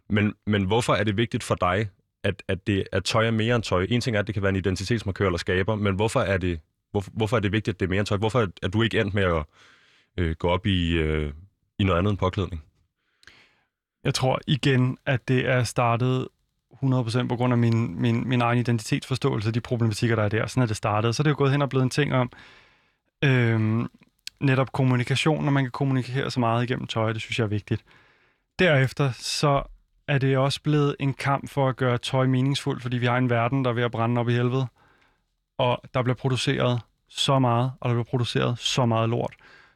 Men, men hvorfor er det vigtigt for dig, at, at, det, at tøj er mere end tøj? En ting er, at det kan være en identitetsmarkør eller skaber, men hvorfor er det, hvor, hvorfor er det vigtigt, at det er mere end tøj? Hvorfor er, er du ikke endt med at øh, gå op i, øh, i noget andet end påklædning? Jeg tror igen, at det er startet 100% på grund af min, min, min egen identitetsforståelse de problematikker, der er der. Sådan er det startet. Så det er jo gået hen og blevet en ting om øhm, netop kommunikation, når man kan kommunikere så meget igennem tøj. Det synes jeg er vigtigt. Derefter så er det også blevet en kamp for at gøre tøj meningsfuldt, fordi vi har en verden, der er ved at brænde op i helvede. Og der bliver produceret så meget, og der bliver produceret så meget lort.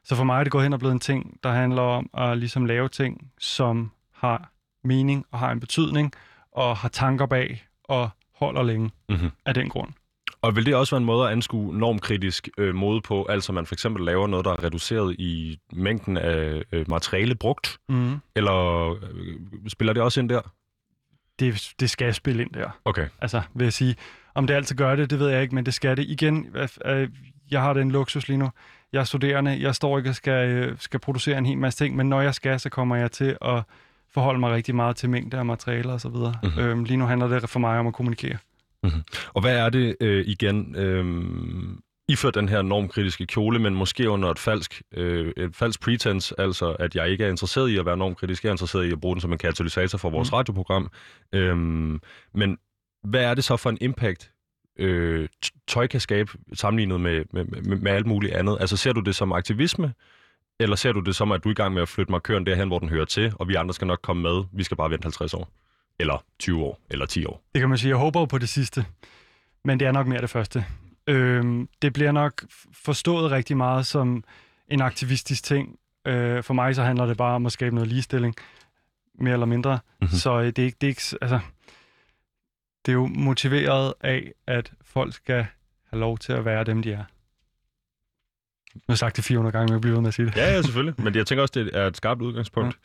Så for mig er det gået hen og blevet en ting, der handler om at ligesom lave ting, som har mening og har en betydning, og har tanker bag og holder længe Mm-hmm. af den grund. Og vil det også være en måde at anskue normkritisk øh, mode på, altså man for eksempel laver noget, der er reduceret i mængden af øh, materiale brugt, Mm. eller øh, spiller det også ind der? Det, det skal spille ind der. Okay. Altså, vil jeg sige, om det altid gør det, det ved jeg ikke, men det skal det. Igen, øh, jeg har den luksus lige nu. Jeg er studerende, jeg står ikke og skal, øh, skal producere en hel masse ting, men når jeg skal, så kommer jeg til at forholde mig rigtig meget til mængde af materialer og så videre. Mhm. Mm-hmm. Øhm, lige nu handler det for mig om at kommunikere. Og hvad er det øh, igen, øh, iført den her normkritiske kjole, men måske under et falsk, øh, et falsk pretense, altså at jeg ikke er interesseret i at være normkritisk, jeg er interesseret i at bruge den som en katalysator for vores mm. radioprogram. Øh, men hvad er det så for en impact, øh, tøj kan skabe sammenlignet med, med, med, med alt muligt andet? Altså ser du det som aktivisme, eller ser du det som, at du er i gang med at flytte markøren derhen, hvor den hører til, og vi andre skal nok komme med, vi skal bare vente 50 år? Eller 20 år, eller 10 år? Det kan man sige. Jeg håber jo på det sidste, men det er nok mere det første. Øhm, det bliver nok forstået rigtig meget som en aktivistisk ting. Øh, for mig så handler det bare om at skabe noget ligestilling, mere eller mindre. Mhm. Mm-hmm. Så øh, det er ikke, det er ikke, altså, det er jo motiveret af, at folk skal have lov til at være dem, de er. Nu har jeg sagt det 400 gange, men jeg bliver ved med at sige det. Ja, ja, selvfølgelig. Men jeg tænker også, det er et skarpt udgangspunkt.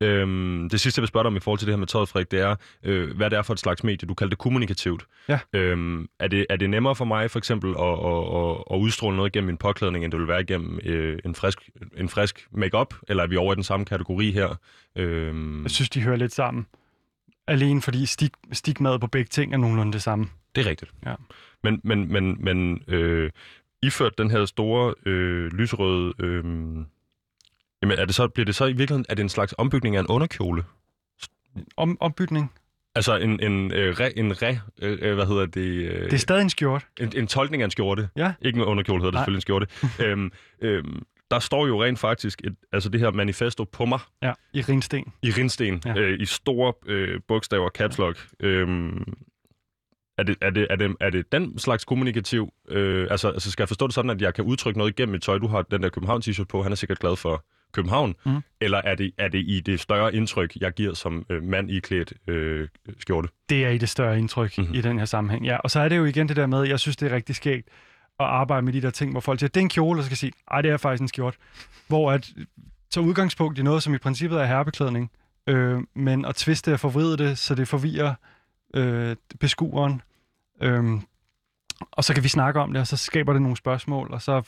Ja. Øhm, det sidste, jeg vil spørge dig om i forhold til det her med tøjet, Frederik, det er, øh, hvad det er for et slags medie. Du kalder det kommunikativt. Ja. Øhm, er, det, er det nemmere for mig for eksempel at, at, at, at udstråle noget gennem min påklædning, end det vil være gennem øh, en frisk, en frisk make-up? Eller er vi over i den samme kategori her? Øhm, Jeg synes, de hører lidt sammen. Alene fordi stig, stigmaet på begge ting er nogenlunde det samme. det er rigtigt. Ja. Men, men, men, men øh, iført den her store øh, lyserøde... Øh, jamen, er det så, bliver det så i virkeligheden er det en slags ombygning af en underkjole? Om, ombytning. Altså en, en, øh, re, en re, øh, øh, hvad hedder det? Øh, Det er stadig en skjort. en, en tolkning af en skjorte. Ja. Ikke en underkjole hedder det Nej. selvfølgelig en skjorte. *laughs* øhm, øhm, der står jo rent faktisk et, altså det her manifesto på mig Ja, i rinsten. i rinsten, Ja. ja. øh, i store øh, bogstaver, caps lock. Øhm, er det, er, det, er, det, er det den slags kommunikativ? Øh, altså, altså skal jeg forstå det sådan, at jeg kan udtrykke noget igennem mit tøj? Du har den der København t-shirt på, han er sikkert glad for København. Mhm. Eller er det, er det i det større indtryk, jeg giver som øh, mand i klædt øh, skjorte? Det er i det større indtryk Mhm. mm-hmm. i den her sammenhæng. Ja, og så er det jo igen det der med, jeg synes, det er rigtig skægt at arbejde med de der ting, hvor folk siger, det er en kjole, og så skal sige, ej, det er faktisk en skjort. Hvor at så udgangspunkt i noget, som i princippet er herrebeklædning, øh, men at tviste og forvride det, så det forvirrer øh, beskueren. Øh, og så kan vi snakke om det, og så skaber det nogle spørgsmål, og så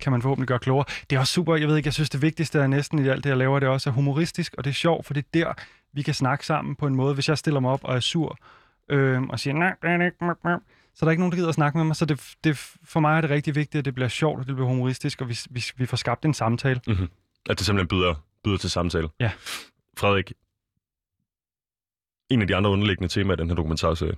kan man forhåbentlig gøre klogere. Det er også super, jeg ved ikke, jeg synes det vigtigste er næsten i alt det, jeg laver, det er også er humoristisk, og det er sjovt, for det er der, vi kan snakke sammen på en måde. Hvis jeg stiller mig op og er sur, øh, og siger, nej, det er det så er der ikke nogen, der gider at snakke med mig. Så det, det, for mig er det rigtig vigtigt, at det bliver sjovt, og det bliver humoristisk, og vi, vi, vi får skabt en samtale. Mm-hmm. At det simpelthen byder, byder til samtale. Ja. Frederik, en af de andre underliggende temaer i den her dokumentarserie,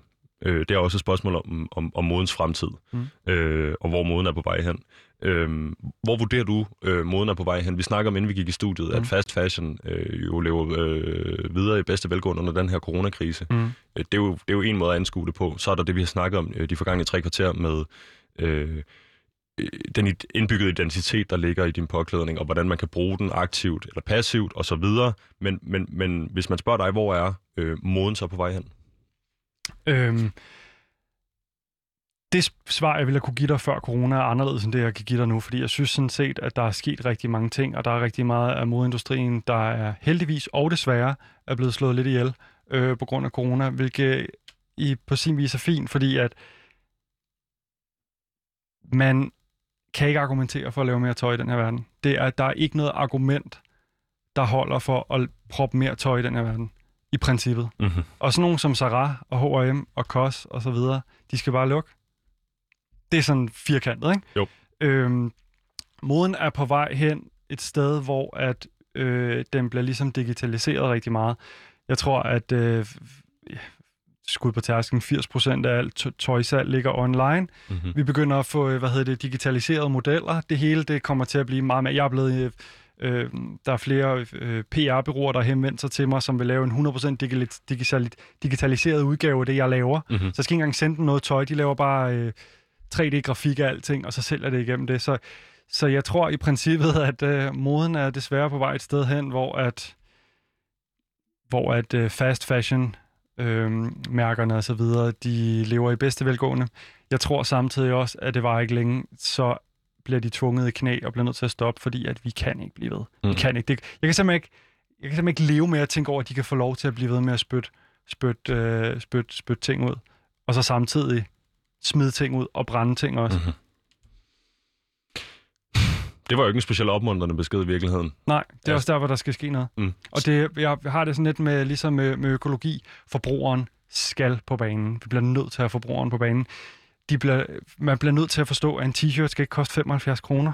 øh, det er også et spørgsmål om, om, om modens fremtid, Mm. øh, og hvor moden er på vej hen. Øh, hvor vurderer du, øh, moden er på vej hen? Vi snakker om, inden vi gik i studiet, mm. At fast fashion øh, jo lever øh, videre i bedste velgående under den her coronakrise. Mm. Øh, Det er, jo, det er jo en måde at anskue det på. Så er der det, vi har snakket om øh, de forgangne tre kvarter med øh, øh, den indbyggede identitet, der ligger i din påklædning, og hvordan man kan bruge den aktivt eller passivt osv. Men, men, men hvis man spørger dig, hvor er øh, moden så på vej hen? Øhm, det svar, jeg ville kunne give dig før corona, er anderledes end det, jeg kan give dig nu, fordi jeg synes sådan set, at der er sket rigtig mange ting, og der er rigtig meget af modindustrien, der er heldigvis og desværre er blevet slået lidt ihjel øh, på grund af corona, hvilket i, på sin vis er fint, fordi at man kan ikke argumentere for at lave mere tøj i den her verden. Det er, der er ikke noget argument, der holder for at proppe mere tøj i den her verden, i princippet. Mm-hmm. Og sådan nogen som Zara og H&M og COS og så videre, de skal bare lukke. Det er sådan firkantet, ikke? Jo. Øhm, moden er på vej hen et sted, hvor at øh, den bliver ligesom digitaliseret rigtig meget. Jeg tror, at øh, skud på tærsken, 80% af alt tø- tøjsalg ligger online. Mm-hmm. Vi begynder at få, øh, hvad hedder det, digitaliserede modeller. Det hele, det kommer til at blive meget mere... Jeg er blevet... Øh, der er flere øh, PR-byråer, der har henvendt sig til mig, som vil lave en 100% digitali- digitali- digitaliseret udgave af det, jeg laver. Mm-hmm. Så jeg skal ikke engang sende dem noget tøj. De laver bare øh, 3D-grafik af alting, og så sælger det igennem det. Så, så jeg tror i princippet, *laughs* at øh, moden er desværre på vej et sted hen, hvor at, hvor at øh, fast fashion øh, mærkerne og så videre, de lever i bedste velgående. Jeg tror samtidig også, at det var ikke længe, så bliver de tvunget i knæ og bliver nødt til at stoppe, fordi at vi kan ikke blive ved. Vi Mhm. kan ikke. Det, jeg kan simpelthen ikke jeg kan simpelthen ikke leve med at tænke over, at de kan få lov til at blive ved med at spytte spyt, øh, spyt, spyt ting ud, og så samtidig smide ting ud og brænde ting også. Mm-hmm. Det var jo ikke en specielt opmuntrende besked i virkeligheden. Nej, det er Ja. også der, hvor der skal ske noget. Mm. Og det, jeg har det sådan lidt med, ligesom med, med økologi. Forbrugeren skal på banen. Vi bliver nødt til at have forbrugeren på banen. De bliver, man bliver nødt til at forstå, at en t-shirt skal ikke koste 75 kroner.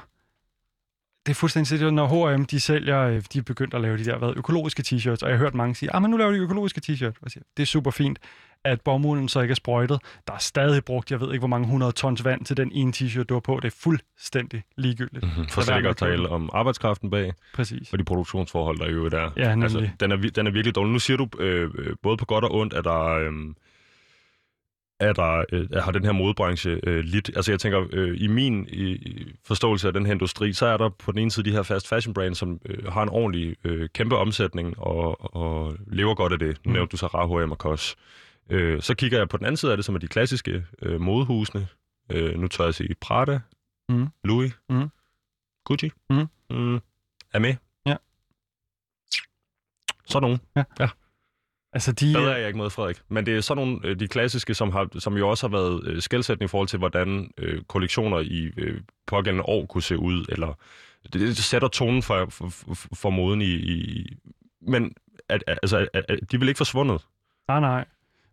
Det er fuldstændig sikkert, når H&M de sælger, øh, de er begyndt at lave de der hvad, økologiske t-shirts, og jeg har hørt mange sige, ah, men nu laver de økologiske t-shirts. Det er super fint, at bomulden så ikke er sprøjtet. Der er stadig brugt, jeg ved ikke, hvor mange hundrede tons vand til den ene t-shirt, du har på. Det er fuldstændig ligegyldigt. Mm-hmm. For slet ikke at at tale om arbejdskraften bag, Præcis. og de produktionsforhold, der jo er der. Ja, nemlig. Altså, den, er, den er virkelig dårlig. Nu siger du, øh, øh, både på godt og ondt, at der, øh, er der øh, har den her modebranche øh, lidt. Altså jeg tænker, øh, i min i forståelse af den her industri, så er der på den ene side de her fast fashion brands, som øh, har en ordentlig øh, kæmpe omsætning og, og lever godt af det. Nu Mm. nævnte du så H&M og COS. Øh, så kigger jeg på den anden side af det, som er de klassiske øh, modehusene. Øh, nu tør jeg sige Prada, Mm. Louis, Mm. Gucci, Mm. Mm. er med. Ja. Sådan nogen. Altså, de, Bedre er jeg ikke med, Frederik. Men det er sådan nogle, øh, de klassiske, som, har, som jo også har været øh, skældsættende i forhold til, hvordan øh, kollektioner i øh, pågældende år kunne se ud, eller det, det sætter tonen for, for, for, moden i... i men at, altså, at, at, de vil ikke forsvundet. Nej, nej.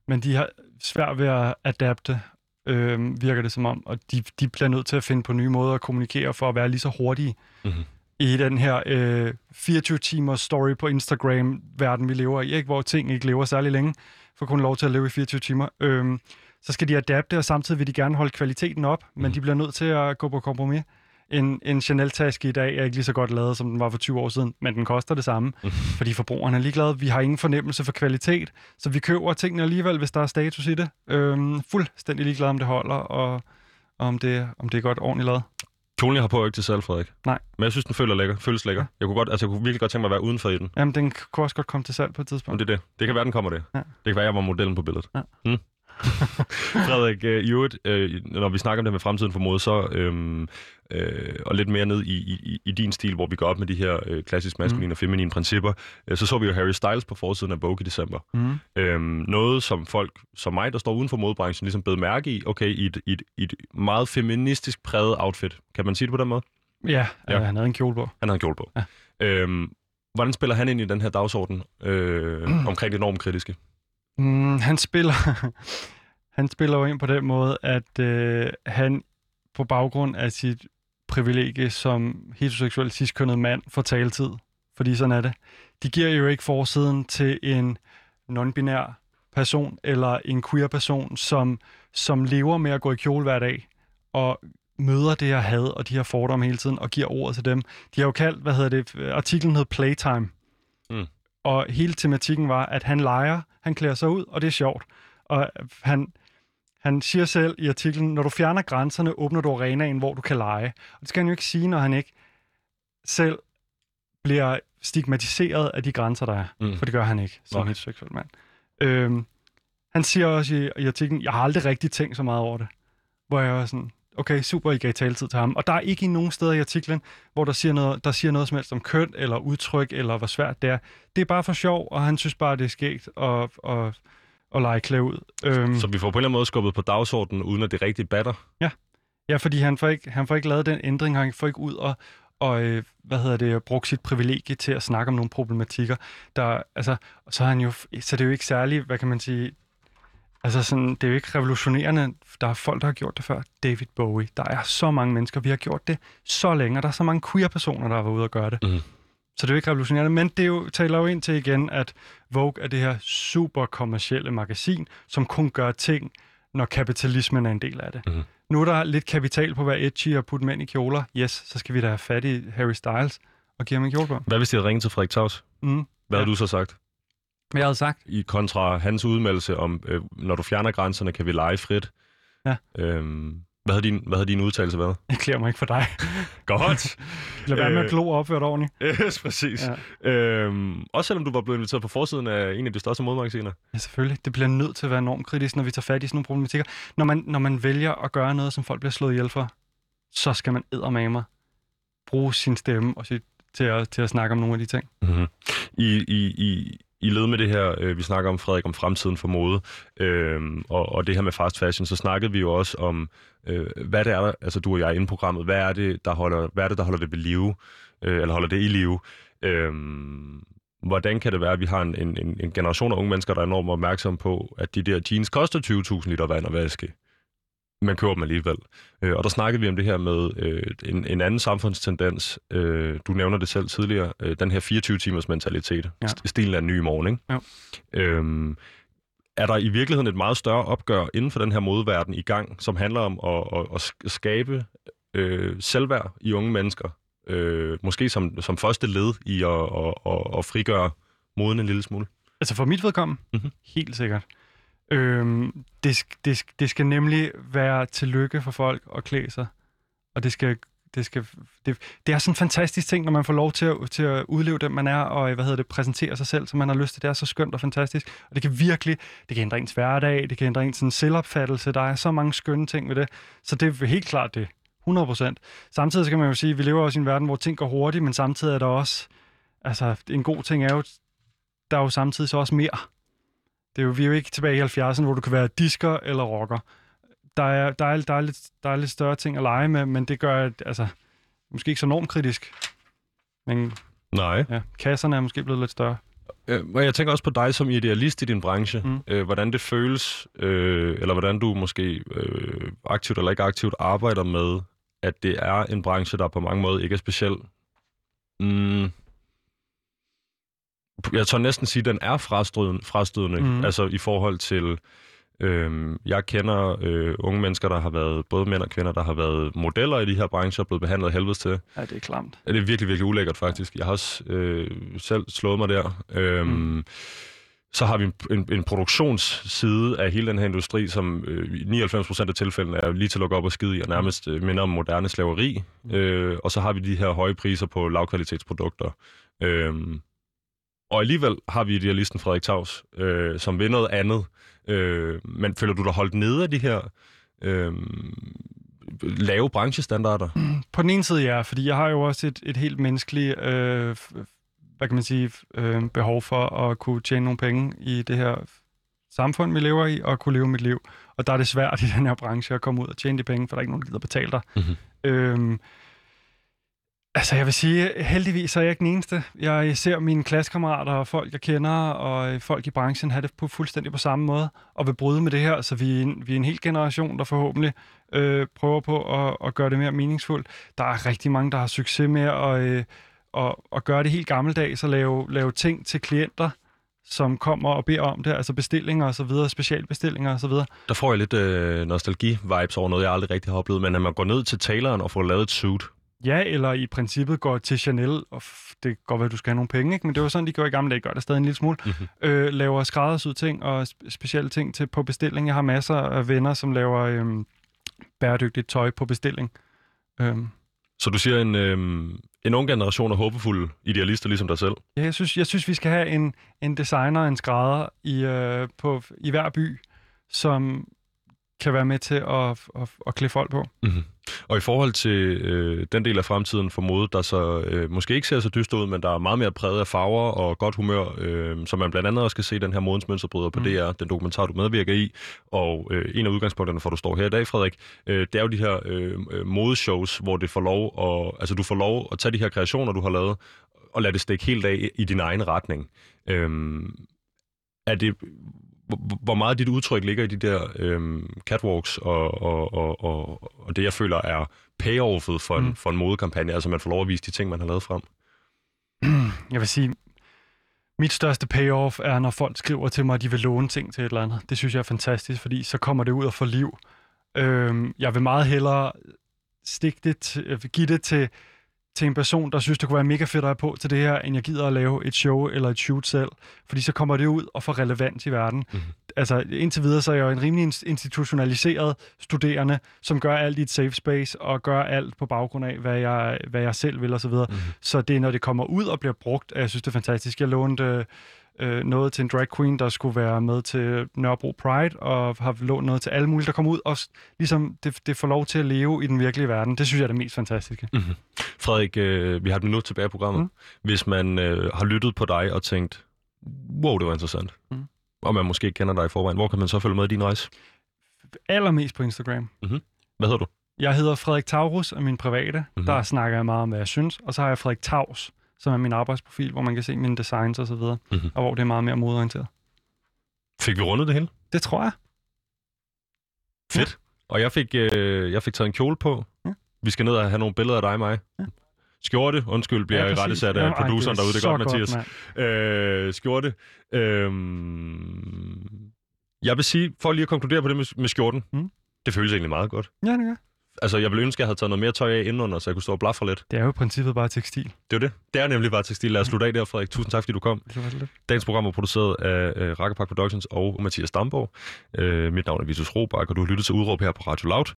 Men de har svært ved at adapte, øh, virker det som om. Og de, de bliver nødt til at finde på nye måder at kommunikere for at være lige så hurtige Mhm. I den her øh, 24-timers story på Instagram-verden, vi lever i, ikke? hvor ting ikke lever særlig længe, for kun lov til at leve i 24 timer. Øh, så skal de adapte, og samtidig vil de gerne holde kvaliteten op, men Mhm. de bliver nødt til at gå på kompromis. En, en Chanel-taske i dag er ikke lige så godt lavet, som den var for 20 år siden, men den koster det samme, Mhm. fordi forbrugerne er ligeglade. Vi har ingen fornemmelse for kvalitet, så vi køber tingene alligevel, hvis der er status i det. Øhm, fuldstændig ligeglade, om det holder, og om det, om det er godt ordentligt lavet. Kjolen, jeg har på, er ikke til salg, Frederik. Nej. Men jeg synes, den føler lækker, føles lækker. Jeg kunne, godt, altså, jeg kunne virkelig godt tænke mig at være udenfor i den. Jamen, den kunne også godt komme til salg på et Men tidspunkt. det er det. Det kan være, den kommer det. Ja. Det kan være, jeg var modellen på billedet. Ja. Hmm. *laughs* Frederik, øh, i øvrigt, øh, når vi snakker om det med fremtiden for mode, så øhm, øh, og lidt mere ned i, i, i din stil, hvor vi går op med de her øh, klassisk maskuline mm. og feminine principper, øh, så så vi jo Harry Styles på forsiden af Vogue i december. Mm. Øhm, noget, som folk som mig, der står uden for modebranchen, ligesom bed mærke i, okay, i et, i, et, i et meget feministisk præget outfit. Kan man sige det på den måde? Ja, Ja. Øh, han havde en kjole på. Han har en kjole på. Ja. Øhm, hvordan spiller han ind i den her dagsorden øh, *clears throat* omkring det normkritiske? Mm, han spiller *laughs* han spiller jo ind på den måde, at øh, han på baggrund af sit privilegie som heteroseksuel sidstkønnet mand får taletid. Fordi sådan er det. De giver jo ikke forsiden til en non-binær person eller en queer person, som, som lever med at gå i kjole hver dag og møder det her had og de her fordomme hele tiden og giver ordet til dem. De har jo kaldt, hvad hedder det, artiklen hed Playtime. Og hele tematikken var, at han leger, han klæder sig ud, og det er sjovt. Og han, han siger selv i artiklen, når du fjerner grænserne, åbner du arenaen, hvor du kan lege. Og det skal han jo ikke sige, når han ikke selv bliver stigmatiseret af de grænser, der er. Mm. For det gør han ikke som Nej. heteroseksuel mand. Øhm, han siger også i, i artiklen, jeg har aldrig rigtig tænkt så meget over det. Hvor jeg var sådan, okay, super, I gav taletid til ham. Og der er ikke nogen steder i artiklen, hvor der siger noget, der siger noget som helst om køn, eller udtryk, eller hvor svært det er. Det er bare for sjov, og han synes bare, det er skægt at, at, at lege klæde ud. Øhm, Så vi får på en eller anden måde skubbet på dagsordenen, uden at det rigtig batter. Ja, fordi han får, ikke, han får ikke lavet den ændring, han får ikke ud og, og øh, hvad hedder det, brugt sit privilegie til at snakke om nogle problematikker. Der, altså, så, er han jo, så det er jo ikke særlig, hvad kan man sige, altså sådan, det er jo ikke revolutionerende. Der er folk, der har gjort det før. David Bowie. Der er så mange mennesker, vi har gjort det så længe, og der er så mange queer-personer, der har været ude og gøre det. Mhm. Så det er jo ikke revolutionerende, men det er jo, taler jo ind til igen, at Vogue er det her super kommercielle magasin, som kun gør ting, når kapitalismen er en del af det. Mhm. Nu er der lidt kapital på at være edgy og putte mænd i kjoler. Yes, så skal vi da have fat i Harry Styles og give ham en kjole på. Hvad hvis de havde ringet til Frederik Taus? Mm. Hvad ja. Havde du så sagt? Men jeg havde sagt, I kontra hans udmeldelse om, øh, når du fjerner grænserne, kan vi lege frit. Ja. Øhm, hvad, havde din, hvad havde din udtalelse været? jeg klæder mig ikke for dig. Godt. *laughs* Lad være med Øh. at glo og opføre dig ordentligt. yes, præcis. Ja. Øhm, også selvom du var blevet inviteret på forsiden af en af de største modemagasiner. Ja, selvfølgelig. Det bliver nødt til at være enormt kritisk, når vi tager fat i sådan nogle problematikker. Når man, når man vælger at gøre noget, som folk bliver slået ihjel for, så skal man eddermame bruge sin stemme og sit, til, at, til at snakke om nogle af de ting. Mm-hmm. I, i, i, i led med det her, øh, vi snakker om, Frederik, om fremtiden for mode, øh, og, og det her med fast fashion, så snakkede vi jo også om øh, hvad det er, der, altså du og jeg er inde i programmet, hvad er det, der holder, hvad er det, der holder det ved live, øh, eller holder det i live? Øh, hvordan kan det være, at vi har en, en, en generation af unge mennesker, der er enormt opmærksomme på, at de der jeans koster 20.000 liter vand at vaske? Man køber dem alligevel. Øh, og der snakkede vi om det her med øh, en, en anden samfundstendens. Øh, du nævner det selv tidligere. Øh, den her 24-timers mentalitet. Ja. Stilen en ny morgen, ikke? Ja. Øhm, er der i virkeligheden et meget større opgør inden for den her modeverden i gang, som handler om at, at, at skabe øh, selvværd i unge mennesker? Øh, måske som, som første led i at, at, at, at frigøre moden en lille smule? Altså for mit vedkommende? Mm-hmm. Helt sikkert. Øhm, det, det, det skal nemlig være til lykke for folk at klæde sig. Og det skal det, skal, det, det er sådan en fantastisk ting, når man får lov til at, til at udleve det, man er, og hvad hedder det, præsentere sig selv, som man har lyst til. Det er så skønt og fantastisk. Og det kan virkelig, det kan ændre ens hverdag, det kan ændre ens sådan, selvopfattelse. Der er så mange skønne ting ved det. Så det er helt klart det. 100%. Samtidig skal man jo sige, at vi lever også i en verden, hvor ting går hurtigt, men samtidig er der også, altså en god ting er jo, der er jo samtidig så også mere. Det er jo, vi er jo ikke tilbage i 70'erne, hvor du kan være disker eller rocker. Der er, der, er, der, er lidt, der er lidt større ting at lege med, men det gør, at, altså, måske ikke så enormt kritisk. Men Nej. Ja, kasserne er måske blevet lidt større. Øh, og jeg tænker også på dig som idealist i din branche. Mm. Øh, hvordan det føles, øh, eller hvordan du måske øh, aktivt eller ikke aktivt arbejder med, at det er en branche, der på mange måder ikke er speciel. Mm, jeg tør næsten sige, at den er frastødende, frastødende mm. altså i forhold til... Øhm, jeg kender øh, unge mennesker, der har været, både mænd og kvinder, der har været modeller i de her brancher, og blevet behandlet helvedes til. Ja, det er klamt. Ja, det er virkelig, virkelig ulækkert faktisk. Jeg har også øh, selv slået mig der. Øhm, mm. Så har vi en, en, en produktionsside af hele den her industri, som øh, i 99% af tilfældene er lige til at lukke op og skide i, og nærmest øh, minder om moderne slaveri. Mm. Øh, og så har vi de her høje priser på lavkvalitetsprodukter. Øh, og alligevel har vi idealisten Frederik Taus, øh, som vil noget andet. Øh, men føler du dig holdt nede af de her øh, lave branchestandarder? På den ene side ja, fordi jeg har jo også et, et helt menneskeligt øh, hvad kan man sige, øh, behov for at kunne tjene nogle penge i det her samfund, vi lever i, og kunne leve mit liv. Og der er det svært i den her branche at komme ud og tjene de penge, for der er ikke nogen, der gider betale dig. Mm-hmm. Øh, Altså, jeg vil sige, heldigvis er jeg ikke den eneste. Jeg ser mine klassekammerater og folk, jeg kender, og øh, folk i branchen have det på fuldstændig på samme måde, og vil bryde med det her, så vi er en, vi er en hel generation, der forhåbentlig øh, prøver på at, at gøre det mere meningsfuldt. Der er rigtig mange, der har succes med at, øh, at, at gøre det helt gammeldags og lave, lave ting til klienter, som kommer og beder om det, altså bestillinger og så videre, specialbestillinger og så videre. Der får jeg lidt øh, nostalgi-vibes over noget, jeg aldrig rigtig har oplevet, men at man går ned til taleren og får lavet et suit, Ja, eller i princippet går til Chanel, og det kan godt at du skal have nogle penge, ikke? men det var sådan, de gjorde i gamle dage, gør det stadig en lille smule. Mm-hmm. Øh, laver skræddersyd ting og specielle ting til på bestilling. Jeg har masser af venner, som laver øhm, bæredygtigt tøj på bestilling. Øhm. Så du siger, en, øhm, en ung generation af håbefulde idealister ligesom dig selv? Ja, jeg synes, jeg synes vi skal have en, en designer, en skrædder i, øh, på, i hver by, som kan være med til at, at, at klæde folk på. Mm-hmm. Og i forhold til øh, den del af fremtiden for mode, der så øh, måske ikke ser så dyst ud, men der er meget mere præget af farver og godt humør, øh, som man blandt andet også kan se den her modens mønsterbryder på mm. DR, den dokumentar, du medvirker i. Og øh, en af udgangspunkterne for, at du står her i dag, Frederik, øh, det er jo de her øh, øh modeshows, hvor det får lov at, altså, du får lov at tage de her kreationer, du har lavet, og lade det stikke helt af i din egen retning. Øh, er det, hvor meget dit udtryk ligger i de der øhm, catwalks og, og, og, og, og det, jeg føler er payoffet for en, mm. for en modekampagne, altså man får lov at vise de ting, man har lavet frem? *clears throat* Jeg vil sige, mit største payoff er, når folk skriver til mig, at de vil låne ting til et eller andet. Det synes jeg er fantastisk, fordi så kommer det ud og får liv. Øhm, jeg vil meget hellere stikke det, give det til til en person, der synes, det kunne være mega fedt at have på til det her, end jeg gider at lave et show eller et shoot selv. Fordi så kommer det ud og får relevant i verden. Mm-hmm. Altså indtil videre, så er jeg jo en rimelig institutionaliseret studerende, som gør alt i et safe space og gør alt på baggrund af, hvad jeg, hvad jeg selv vil osv. Mm-hmm. Så det er, når det kommer ud og bliver brugt, at jeg synes, det er fantastisk. Jeg lånte øh, noget til en drag queen, der skulle være med til Nørrebro Pride, og har lånt noget til alle mulige, der kommer ud, og ligesom det, det får lov til at leve i den virkelige verden. Det synes jeg er det mest fantastiske. Mm-hmm. Frederik, øh, vi har et minut tilbage i programmet. Mm. Hvis man øh, har lyttet på dig og tænkt, wow, det var interessant, mm. og man måske ikke kender dig i forvejen, hvor kan man så følge med i din rejse? Allermest på Instagram. Mm-hmm. Hvad hedder du? Jeg hedder Frederik Taurus, og min private. Mhm. Mm-hmm. Der snakker jeg meget om, hvad jeg synes. Og så har jeg Frederik Taus, som er min arbejdsprofil, hvor man kan se mine designs og så videre. Mhm. Mm-hmm. Og hvor det er meget mere modeorienteret. Fik vi rundet det hele? Det tror jeg. Fedt. Og jeg fik, øh, jeg fik taget en kjole på. Ja. Vi skal ned og have nogle billeder af dig og mig. Ja. Skjorte, undskyld, bliver ja, jeg rettesat af ej, produceren derude. Det er godt, Mathias. mand. Øh, skjorte. Øhm, jeg vil sige, for lige at konkludere på det med, med skjorten, Mm. det føles egentlig meget godt. Ja, det gør. Altså, jeg ville ønske, at jeg havde taget noget mere tøj af indenunder, så jeg kunne stå og blafre lidt. Det er jo i princippet bare tekstil. Det er jo det. Det er nemlig bare tekstil. Lad os slutte af der, Frederik. Tusind tak, fordi du kom. Det var lidt. Dagens program er produceret af øh, Rakkerpark Productions og Mathias Damborg. Øh, mit navn er Vitus Robak, og du har lyttet til Udråb her på Radio Loud.